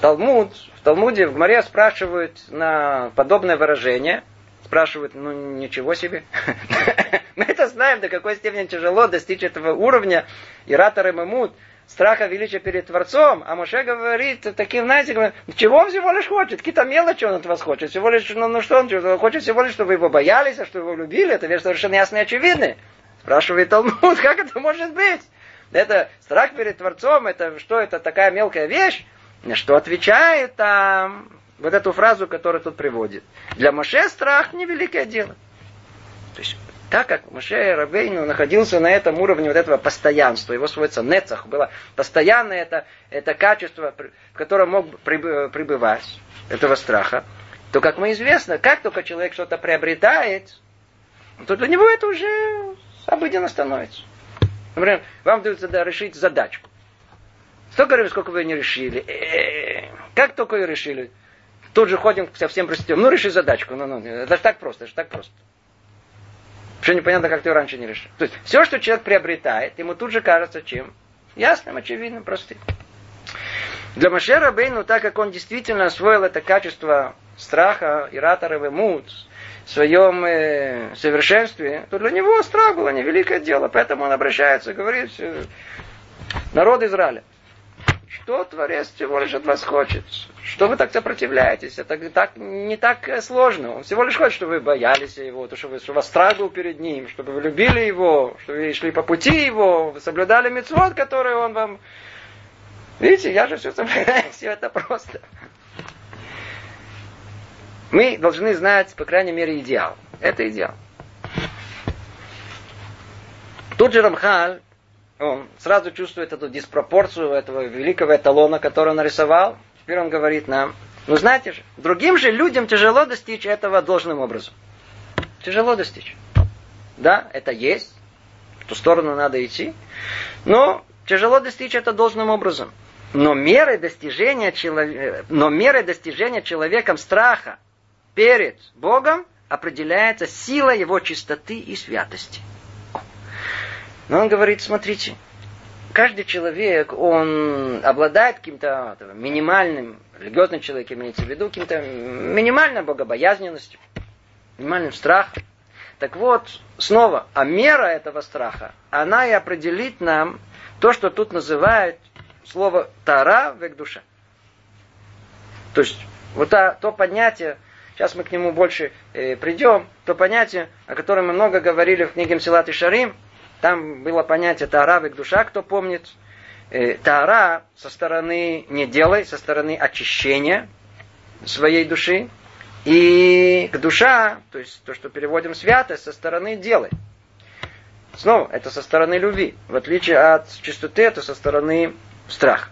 Талмуд, в Талмуде, в Море спрашивают на подобное выражение, спрашивают, ну ничего себе. Мы это знаем, до какой степени тяжело достичь этого уровня. И Ратор и Мамут – страха величия перед Творцом, а Моше говорит таким, знаете, чего он всего лишь хочет? Какие-то мелочи он от вас хочет. Всего лишь, ну, ну что он? Он хочет всего лишь, чтобы его боялись, а что его любили. Это вещь совершенно ясная и очевидная. Спрашивает Талмуд, как это может быть? Это страх перед Творцом, это что, это такая мелкая вещь? Что отвечает там вот эту фразу, которую тут приводит. Для Моше страх невеликое дело. То есть так как Маше Рабейну находился на этом уровне вот этого постоянства, его свойство нецах было постоянное это, это качество, в котором мог пребывать, этого страха, то, как мы известно, как только человек что-то приобретает, то для него это уже обыденно становится. Например, вам дают да, решить задачку. Столько времени, сколько вы не решили. Э-э-э. Как только ее решили, тут же ходим ко всем проститутам. Ну, реши задачку. Ну, ну, это же так просто, это же так просто. Что непонятно, как ты раньше не решил. То есть все, что человек приобретает, ему тут же кажется чем? Ясным, очевидным, простым. Для Машера Бейну, так как он действительно освоил это качество страха, ираторовый мут, в своем э, совершенстве, то для него страх было невеликое дело. Поэтому он обращается, говорит, э, народ Израиля, что Творец всего лишь от вас хочет? Что вы так сопротивляетесь? Это так, не так сложно. Он всего лишь хочет, чтобы вы боялись его, то, чтобы, чтобы у вас страх был перед ним, чтобы вы любили его, чтобы вы шли по пути его, вы соблюдали мецвод, который он вам... Видите, я же все соблюдаю, все это просто. Мы должны знать, по крайней мере, идеал. Это идеал. Тут же Рамхаль он сразу чувствует эту диспропорцию этого великого эталона, который он нарисовал. Теперь он говорит нам, ну знаете же, другим же людям тяжело достичь этого должным образом. Тяжело достичь. Да, это есть. В ту сторону надо идти. Но тяжело достичь это должным образом. Но мерой достижения, человека, но мерой достижения человеком страха перед Богом определяется сила его чистоты и святости. Но он говорит, смотрите, каждый человек, он обладает каким-то минимальным, религиозный человек имеется в виду, каким-то минимальной богобоязненностью, минимальным страхом. Так вот, снова, а мера этого страха, она и определит нам то, что тут называют слово тара век душа. То есть вот то, то понятие, сейчас мы к нему больше э, придем, то понятие, о котором мы много говорили в книге Мсилат и Шарим, там было понятие тара век душа, кто помнит. Э, тара со стороны не делай, со стороны очищения своей души. И к душа, то есть то, что переводим святость, со стороны делай. Снова, это со стороны любви. В отличие от чистоты, это со стороны страха.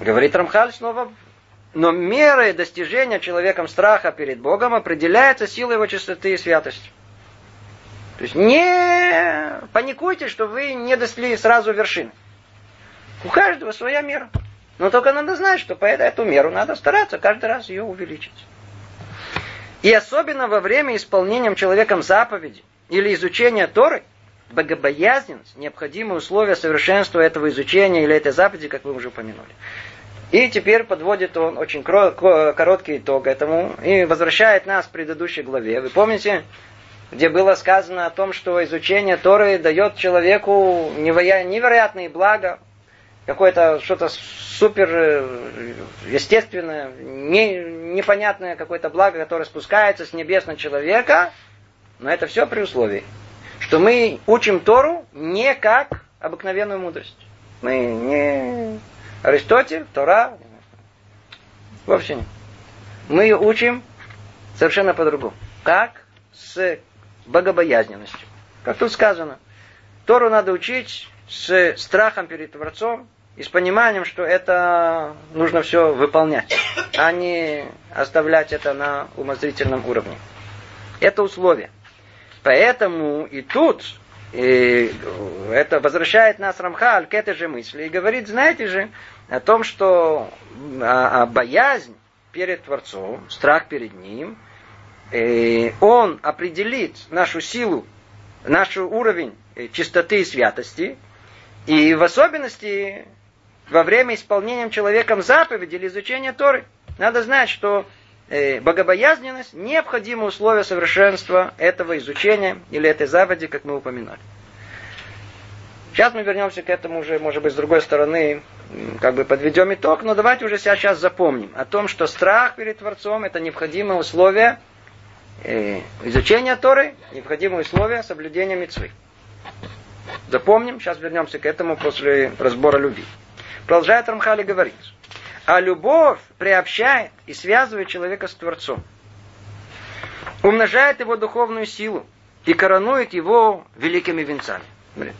Говорит Рамхаль снова, но мерой достижения человеком страха перед Богом определяется сила его чистоты и святости. То есть не паникуйте, что вы не достигли сразу вершины. У каждого своя мера. Но только надо знать, что по эту меру надо стараться каждый раз ее увеличить. И особенно во время исполнения человеком заповеди или изучения Торы, богобоязненность, необходимые условия совершенства этого изучения или этой заповеди, как вы уже упомянули. И теперь подводит он очень короткий итог этому и возвращает нас к предыдущей главе. Вы помните, где было сказано о том, что изучение Торы дает человеку невероятные блага, какое-то что-то супер э, естественное, не, непонятное какое-то благо, которое спускается с небес на человека, но это все при условии, что мы учим Тору не как обыкновенную мудрость. Мы не Аристотель, Тора, вообще нет. Мы учим совершенно по-другому. Как? С богобоязненностью. Как тут сказано. Тору надо учить с страхом перед Творцом, и с пониманием, что это нужно все выполнять, а не оставлять это на умозрительном уровне. Это условие. Поэтому и тут и это возвращает нас Рамхаль к этой же мысли и говорит, знаете же, о том, что а, а боязнь перед Творцом, страх перед Ним, и он определит нашу силу, наш уровень чистоты и святости, и в особенности во время исполнения человеком заповеди или изучения Торы. Надо знать, что э, богобоязненность – необходимое условие совершенства этого изучения или этой заповеди, как мы упоминали. Сейчас мы вернемся к этому уже, может быть, с другой стороны, как бы подведем итог, но давайте уже сейчас запомним о том, что страх перед Творцом – это необходимое условие э, изучения Торы, необходимое условие соблюдения мецвы. Запомним, сейчас вернемся к этому после разбора любви. Продолжает Рамхали говорить. А любовь приобщает и связывает человека с Творцом. Умножает его духовную силу и коронует его великими венцами.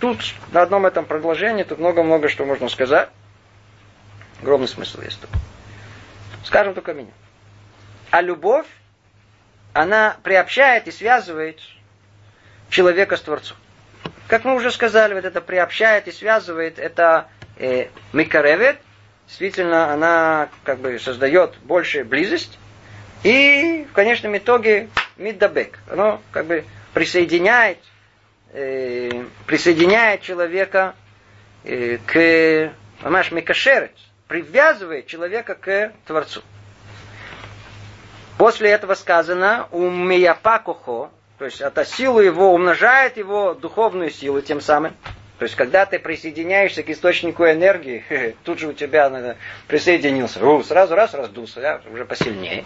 Тут на одном этом предложении, тут много-много что можно сказать. Огромный смысл есть тут. Скажем только меня. А любовь, она приобщает и связывает человека с Творцом. Как мы уже сказали, вот это приобщает и связывает, это э, микаревет, действительно она как бы создает большую близость, и в конечном итоге миддабек, оно как бы присоединяет, э, присоединяет человека э, к Мамаш Микашерет, привязывает человека к Творцу. После этого сказано у Мияпакохо, то есть это силу его умножает его духовную силу тем самым. То есть, когда ты присоединяешься к источнику энергии, тут же у тебя присоединился, у, сразу раз раздулся, да, уже посильнее.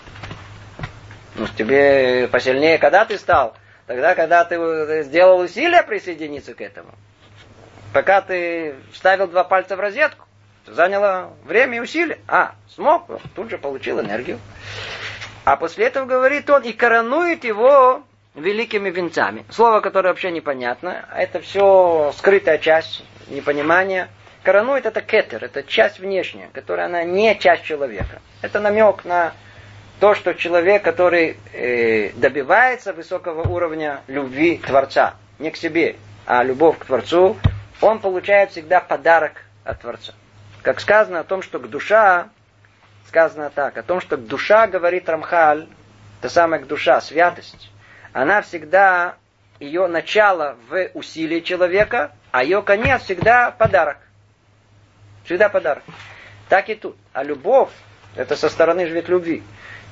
Ну, тебе посильнее, когда ты стал? Тогда, когда ты сделал усилия присоединиться к этому. Пока ты вставил два пальца в розетку, заняло время и усилия. А, смог, тут же получил энергию. А после этого говорит он, и коронует его великими венцами. Слово, которое вообще непонятно, это все скрытая часть непонимания. Коронует это кетер, это часть внешняя, которая она не часть человека. Это намек на то, что человек, который э, добивается высокого уровня любви Творца, не к себе, а любовь к Творцу, он получает всегда подарок от Творца. Как сказано о том, что к душа, сказано так, о том, что душа, говорит Рамхаль, это самая душа, святость, она всегда, ее начало в усилии человека, а ее конец всегда подарок. Всегда подарок. Так и тут. А любовь, это со стороны же ведь любви,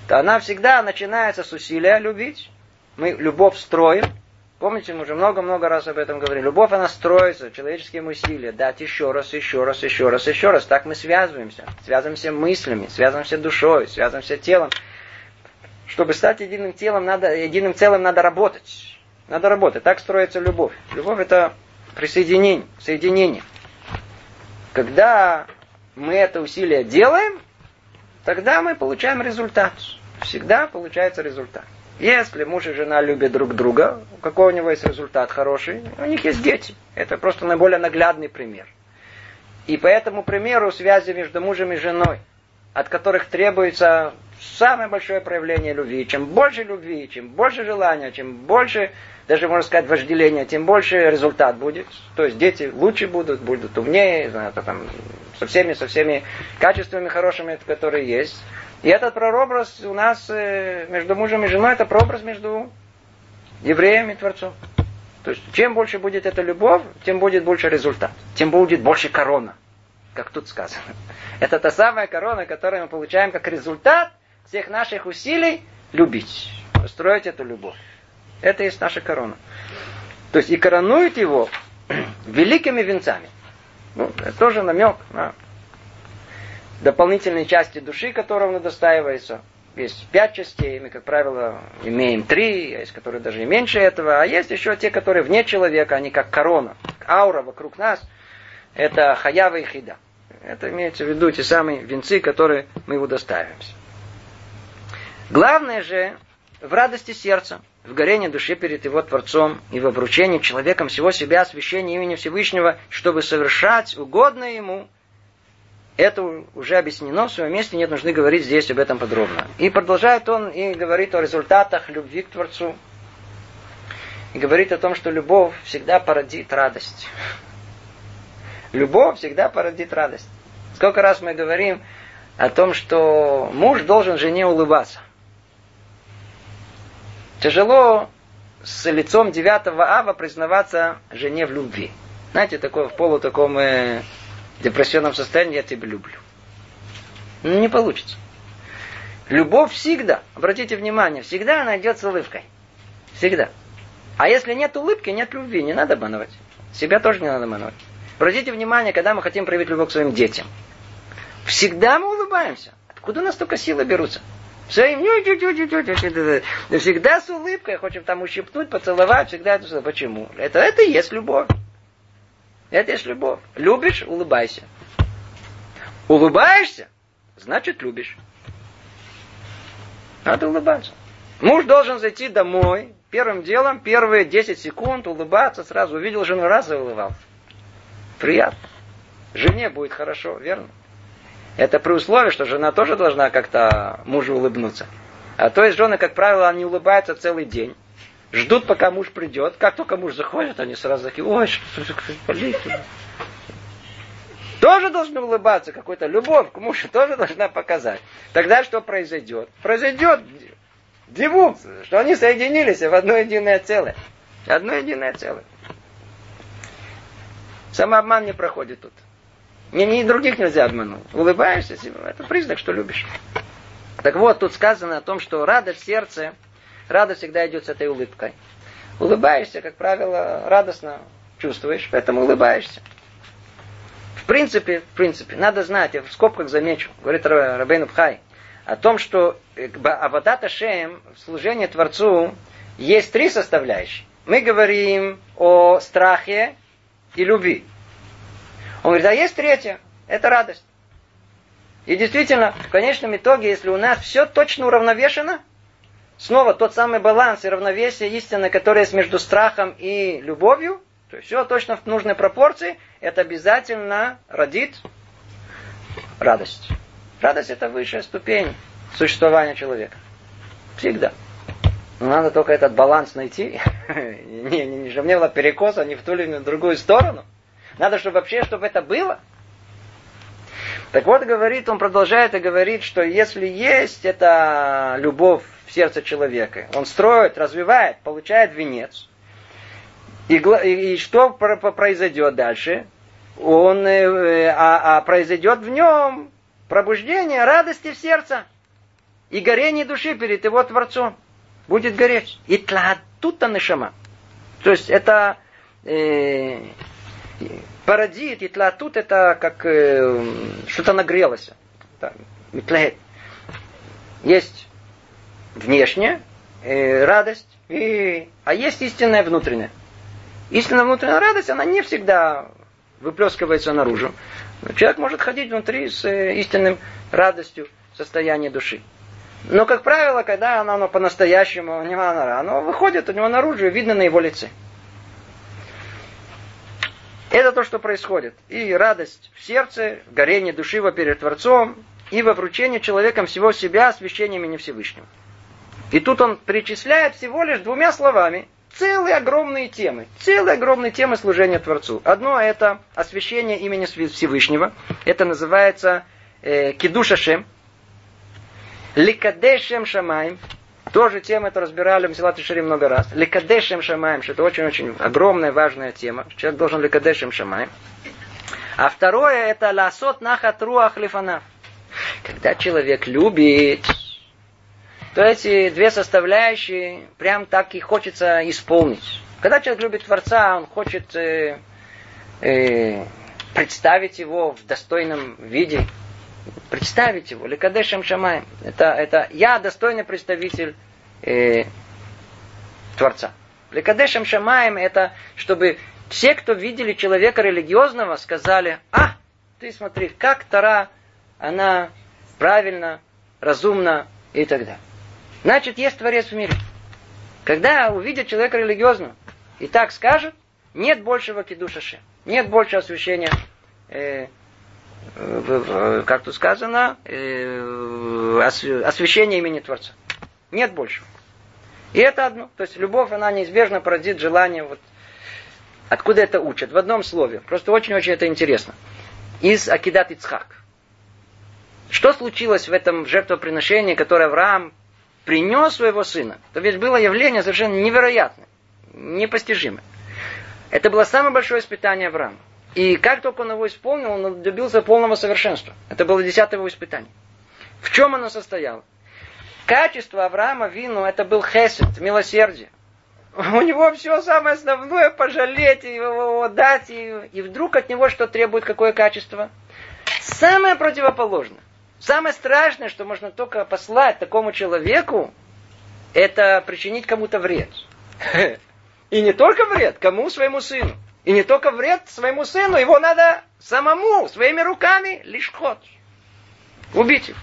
то она всегда начинается с усилия любить. Мы любовь строим, Помните, мы уже много-много раз об этом говорили. Любовь, она строится человеческим усилием. Дать еще раз, еще раз, еще раз, еще раз. Так мы связываемся. Связываемся мыслями, связываемся душой, связываемся телом. Чтобы стать единым телом, надо, единым целым надо работать. Надо работать. Так строится любовь. Любовь это присоединение, соединение. Когда мы это усилие делаем, тогда мы получаем результат. Всегда получается результат. Если муж и жена любят друг друга, какой у него есть результат хороший? У них есть дети. Это просто наиболее наглядный пример. И по этому примеру связи между мужем и женой, от которых требуется самое большое проявление любви. Чем больше любви, чем больше желания, чем больше, даже можно сказать, вожделения, тем больше результат будет. То есть дети лучше будут, будут умнее, знаю, там, со всеми, со всеми качествами хорошими, которые есть. И этот прообраз у нас э, между мужем и женой, это прообраз между евреем и Творцом. То есть, чем больше будет эта любовь, тем будет больше результат. Тем будет больше корона, как тут сказано. Это та самая корона, которую мы получаем как результат всех наших усилий любить, устроить эту любовь. Это есть наша корона. То есть, и коронует его великими венцами. Ну, это тоже намек на дополнительные части души, которым надостаивается. Есть пять частей, мы, как правило, имеем три, есть которые даже и меньше этого, а есть еще те, которые вне человека, они как корона, аура вокруг нас, это хаява и хида. Это имеется в виду те самые венцы, которые мы удостаиваемся. Главное же в радости сердца, в горении души перед его Творцом и в обручении человеком всего себя, освящении имени Всевышнего, чтобы совершать угодное ему это уже объяснено в своем месте, нет нужды говорить здесь об этом подробно. И продолжает он и говорит о результатах любви к Творцу. И говорит о том, что любовь всегда породит радость. Любовь всегда породит радость. Сколько раз мы говорим о том, что муж должен жене улыбаться. Тяжело с лицом девятого ава признаваться жене в любви. Знаете, такое в полу таком э, депрессионном состоянии я тебя люблю. Ну, не получится. Любовь всегда, обратите внимание, всегда она с улыбкой. Всегда. А если нет улыбки, нет любви, не надо обманывать. Себя тоже не надо обманывать. Обратите внимание, когда мы хотим проявить любовь к своим детям. Всегда мы улыбаемся. Откуда у нас столько силы берутся? Своим, всегда с улыбкой, хочем там ущипнуть, поцеловать, всегда это Почему? Это, это и есть любовь. Это есть любовь. Любишь, улыбайся. Улыбаешься, значит любишь. Надо улыбаться. Муж должен зайти домой, первым делом, первые 10 секунд улыбаться, сразу увидел жену, раз и улыбался. Приятно. Жене будет хорошо, верно? Это при условии, что жена тоже должна как-то мужу улыбнуться. А то есть жены, как правило, они улыбаются целый день. Ждут, пока муж придет. Как только муж заходит, они сразу такие, ой, что за полиция. Тоже должны улыбаться, какой-то любовь к мужу тоже должна показать. Тогда что произойдет? Произойдет диву, что они соединились в одно единое целое. Одно единое целое. Самообман не проходит тут. Ни, ни других нельзя обмануть. Улыбаешься, это признак, что любишь. Так вот, тут сказано о том, что радость сердца Радость всегда идет с этой улыбкой. Улыбаешься, как правило, радостно чувствуешь, поэтому улыбаешься. В принципе, в принципе, надо знать, я в скобках замечу, говорит Рабейн Пхай, о том, что э, Авадата Шеем, служение Творцу, есть три составляющие. Мы говорим о страхе и любви. Он говорит, а есть третья, это радость. И действительно, в конечном итоге, если у нас все точно уравновешено, снова тот самый баланс и равновесие истины, которое есть между страхом и любовью, то есть все точно в нужной пропорции, это обязательно родит радость. Радость это высшая ступень существования человека. Всегда. Но надо только этот баланс найти. не, не, не, чтобы не было перекоса ни в ту или в другую сторону. Надо, чтобы вообще, чтобы это было. Так вот, говорит, он продолжает и говорит, что если есть эта любовь в сердце человека. Он строит, развивает, получает венец. И, и, что произойдет дальше? Он, э, а, а произойдет в нем пробуждение радости в сердце и горение души перед его Творцом. Будет гореть. И тла тут нишама. То есть это э, парадит, и тут это как э, что-то нагрелось. Есть внешняя э, радость, и, а есть истинная внутренняя. Истинная внутренняя радость, она не всегда выплескивается наружу. Человек может ходить внутри с э, истинным радостью состояния души. Но, как правило, когда оно, оно по-настоящему, оно выходит у него наружу и видно на его лице. Это то, что происходит. И радость в сердце, горение души во перед Творцом, и во вручении человеком всего себя освящением имени Всевышнего. И тут он перечисляет всего лишь двумя словами целые огромные темы. Целые огромные темы служения Творцу. Одно это освящение имени Всевышнего. Это называется э, Кидуша Шем. Ликадешем Шамаем. Тоже тема это разбирали в Мсилат Шири много раз. Ликадешем Шамаем, что это очень-очень огромная, важная тема. Человек должен ликадешем Шамаем. А второе это ласот нахат руах лифанав. Когда человек любит, то эти две составляющие прям так и хочется исполнить. Когда человек любит Творца, он хочет э, э, представить его в достойном виде, представить его, Лекадешем Шамаем. Это, это я достойный представитель э, Творца. Лекадешем Шамаем это, чтобы все, кто видели человека религиозного, сказали, а, ты смотри, как Тара, она правильно, разумно и так далее. Значит, есть Творец в мире. Когда увидят человека религиозного и так скажет, нет большего кидушаши, нет больше освящения, э, э, как тут сказано, э, освящения имени Творца. Нет большего. И это одно. То есть любовь, она неизбежно породит желание. Вот. Откуда это учат? В одном слове. Просто очень-очень это интересно. Из Акидат Ицхак. Что случилось в этом жертвоприношении, которое Авраам принес своего сына? То ведь было явление совершенно невероятное, непостижимое. Это было самое большое испытание Авраама. И как только он его исполнил, он добился полного совершенства. Это было десятое его испытание. В чем оно состояло? Качество Авраама Вину это был хесед, милосердие. У него все самое основное пожалеть его, дать, и, и вдруг от него что требует какое качество? Самое противоположное. Самое страшное, что можно только послать такому человеку, это причинить кому-то вред. И не только вред, кому своему сыну. И не только вред своему сыну, его надо самому, своими руками, лишь ход. Убить их.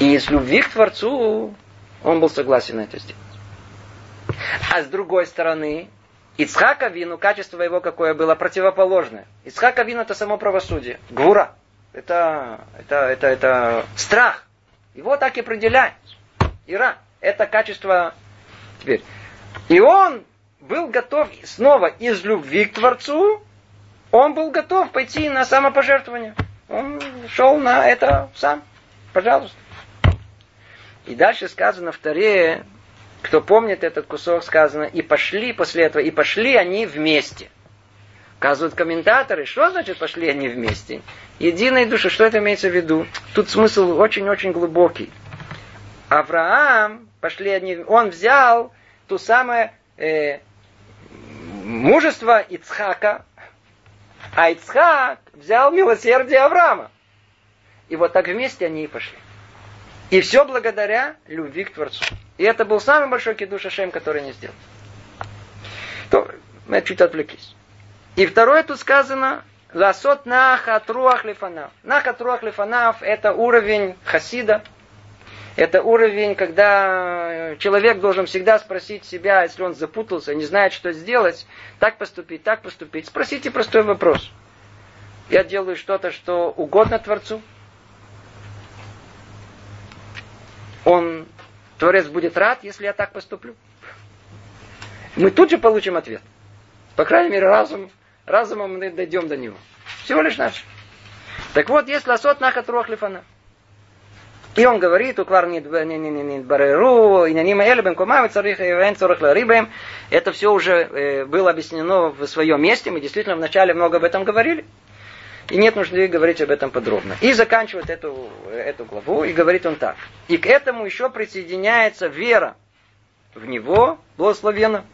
И из любви к Творцу он был согласен это сделать. А с другой стороны, Ицхака вину, качество его какое было, противоположное. Ицхака вину это само правосудие. Гура. Это, это, это, это страх. Его так и определяет. Ира. Это качество теперь. И он был готов снова из любви к Творцу, он был готов пойти на самопожертвование. Он шел на это сам. Пожалуйста. И дальше сказано в Таре, кто помнит этот кусок, сказано, и пошли после этого, и пошли они вместе. Указывают комментаторы, что значит пошли они вместе? Единой души, что это имеется в виду? Тут смысл очень-очень глубокий. Авраам, пошли они, он взял ту самое э, мужество Ицхака, а Ицхак взял милосердие Авраама. И вот так вместе они и пошли. И все благодаря любви к Творцу. И это был самый большой кидуш Ашем, который не сделал. То мы чуть отвлеклись. И второе тут сказано, Ласот нахат руах лифанав. Нахат руах лифанав это уровень хасида. Это уровень, когда человек должен всегда спросить себя, если он запутался, не знает, что сделать, так поступить, так поступить. Спросите простой вопрос. Я делаю что-то, что угодно Творцу, он, Творец будет рад, если я так поступлю? Мы тут же получим ответ. По крайней мере, разум, разумом мы дойдем до него. Всего лишь наш. Так вот, есть ласот нахат руах лифана. И он говорит, уквар не бареру, и нанима элебем кумавит царих и вен цорах ларибем. Это все уже э, было объяснено в своем месте. Мы действительно вначале много об этом говорили. И нет нужды говорить об этом подробно. И заканчивает эту, эту главу, и говорит он так. И к этому еще присоединяется вера в Него благословенно.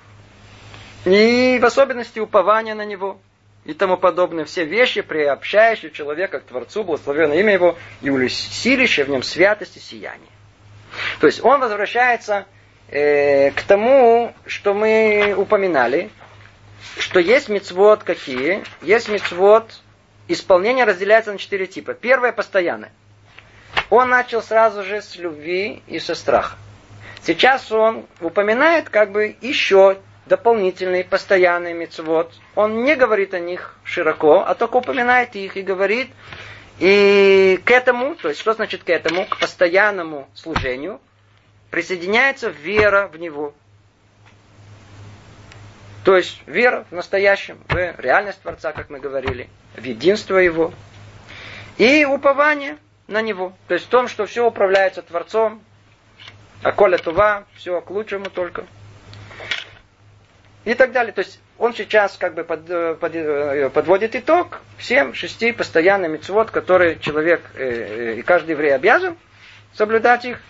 И в особенности упование на Него и тому подобное. Все вещи, приобщающие человека к Творцу, благословенное имя Его, и усилящее в нем святость и сияние. То есть он возвращается э, к тому, что мы упоминали, что есть мецвод какие? Есть мецвод, исполнение разделяется на четыре типа. Первое постоянное. Он начал сразу же с любви и со страха. Сейчас он упоминает как бы еще дополнительный, постоянный мецвод. Он не говорит о них широко, а только упоминает их и говорит. И к этому, то есть что значит к этому, к постоянному служению, присоединяется вера в него. То есть вера в настоящем, в реальность Творца, как мы говорили, в единство Его. И упование на Него. То есть в том, что все управляется Творцом, а коля тува, все к лучшему только. И так далее. То есть он сейчас как бы под, э, под, э, подводит итог всем шести постоянным митцвот, которые человек э, и каждый еврей обязан соблюдать их.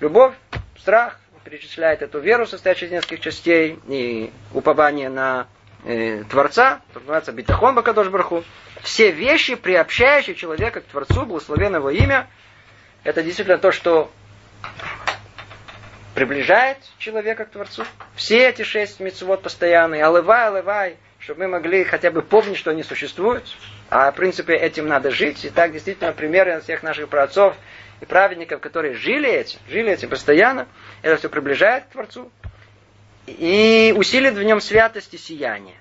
Любовь, страх, перечисляет эту веру, состоящую из нескольких частей, и упование на э, Творца, называется Битахон Бакадош Барху. Все вещи, приобщающие человека к Творцу, благословенное его имя, это действительно то, что приближает человека к Творцу. Все эти шесть мецвод постоянные, алывай, алывай, чтобы мы могли хотя бы помнить, что они существуют. А в принципе этим надо жить. И так действительно примеры всех наших праотцов и праведников, которые жили этим, жили этим постоянно, это все приближает к Творцу. И усилит в нем святость и сияние.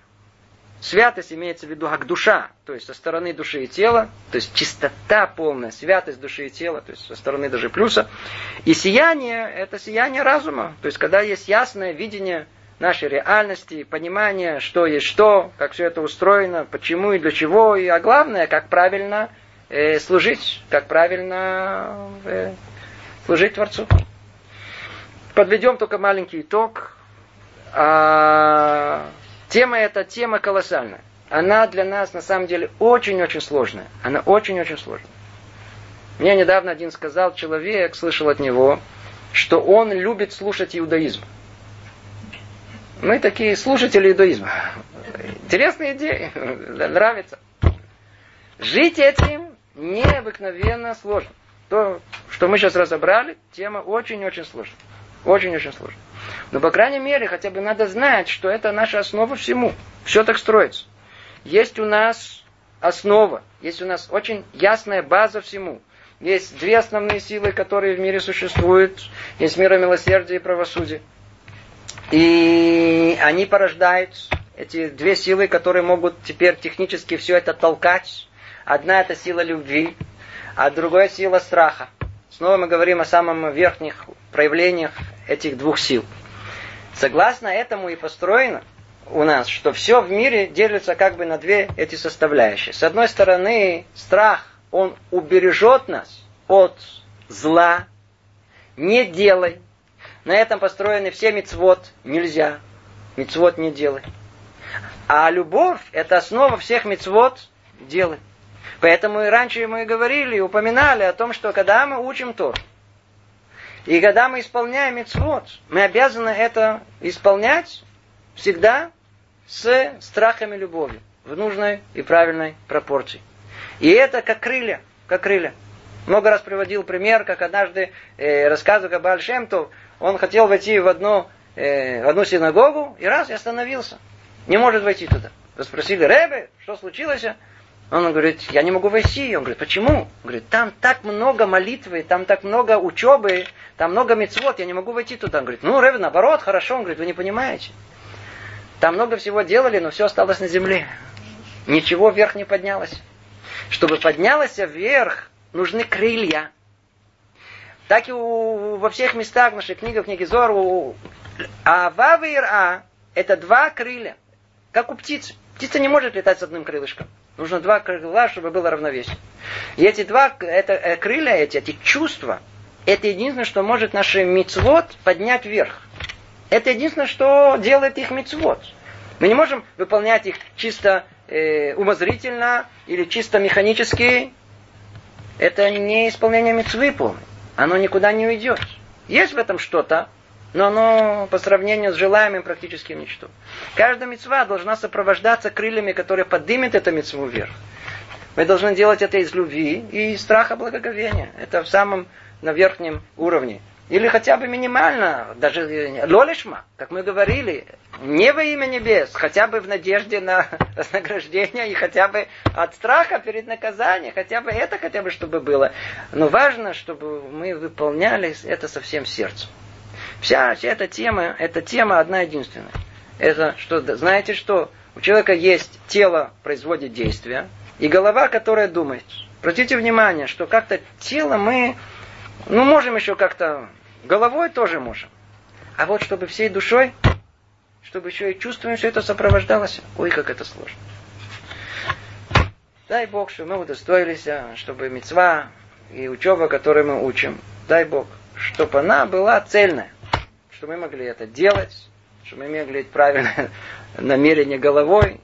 Святость имеется в виду как душа, то есть со стороны души и тела, то есть чистота полная, святость души и тела, то есть со стороны даже плюса. И сияние – это сияние разума, то есть когда есть ясное видение нашей реальности, понимание, что есть что, как все это устроено, почему и для чего, и, а главное, как правильно э, служить, как правильно э, служить Творцу. Подведем только маленький итог. А, Тема эта тема колоссальная. Она для нас на самом деле очень-очень сложная. Она очень-очень сложная. Мне недавно один сказал человек, слышал от него, что он любит слушать иудаизм. Мы такие слушатели иудаизма. Интересная идея, нравится. Жить этим необыкновенно сложно. То, что мы сейчас разобрали, тема очень-очень сложная. Очень-очень сложная. Но, по крайней мере, хотя бы надо знать, что это наша основа всему. Все так строится. Есть у нас основа, есть у нас очень ясная база всему. Есть две основные силы, которые в мире существуют. Есть мира милосердия и правосудия. И они порождают эти две силы, которые могут теперь технически все это толкать. Одна это сила любви, а другая сила страха. Снова мы говорим о самых верхних проявлениях этих двух сил. Согласно этому и построено у нас, что все в мире делится как бы на две эти составляющие. С одной стороны, страх, он убережет нас от зла. Не делай. На этом построены все мицвод. Нельзя. Мицвод не делай. А любовь – это основа всех мицвод. Делай. Поэтому и раньше мы говорили, упоминали о том, что когда мы учим Тор, и когда мы исполняем мицвод, мы обязаны это исполнять всегда с страхом и любовью, в нужной и правильной пропорции. И это как крылья, как крылья. Много раз приводил пример, как однажды э, рассказывал об Альшемту, он хотел войти в одну, э, в одну синагогу и раз и остановился. Не может войти туда. Спросили, Ребе, что случилось? Он говорит, я не могу войти. Он говорит, почему? Он говорит, там так много молитвы, там так много учебы, там много мецвод, я не могу войти туда. Он говорит, ну, Рэбби, наоборот, хорошо. Он говорит, вы не понимаете. Там много всего делали, но все осталось на земле. Ничего вверх не поднялось. Чтобы поднялось вверх, нужны крылья. Так и у, во всех местах в нашей книге, в книге Зор, у Ава и Ира – это два крылья, как у птицы. Птица не может летать с одним крылышком. Нужно два крыла, чтобы было равновесие. И эти два, это э, крылья эти, эти чувства, это единственное, что может наш мицвод поднять вверх. Это единственное, что делает их мицвод. Мы не можем выполнять их чисто э, умозрительно или чисто механически. Это не исполнение мицвы полной. Оно никуда не уйдет. Есть в этом что-то, но оно по сравнению с желаемым практически ничто. Каждая мецва должна сопровождаться крыльями, которые поднимет эту мецву вверх. Мы должны делать это из любви и страха благоговения. Это в самом на верхнем уровне. Или хотя бы минимально, даже э, лолишма, как мы говорили, не во имя небес, хотя бы в надежде на вознаграждение и хотя бы от страха перед наказанием, хотя бы это хотя бы чтобы было. Но важно, чтобы мы выполняли это со всем сердцем. Вся, эта тема, эта тема одна единственная. Это что, знаете что? У человека есть тело, производит действия, и голова, которая думает. Обратите внимание, что как-то тело мы, ну, можем еще как-то, головой тоже можем. А вот чтобы всей душой, чтобы еще и чувствуем, что это сопровождалось, ой, как это сложно. Дай Бог, чтобы мы удостоились, а, чтобы мецва и учеба, которую мы учим, дай Бог, чтобы она была цельная что мы могли это делать, чтобы мы могли правильное намерение головой,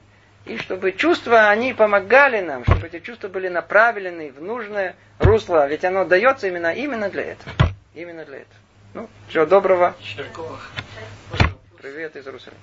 и чтобы чувства, они помогали нам, чтобы эти чувства были направлены в нужное русло, ведь оно дается именно, именно для этого. Именно для этого. Ну, всего доброго. Привет из Иерусалима.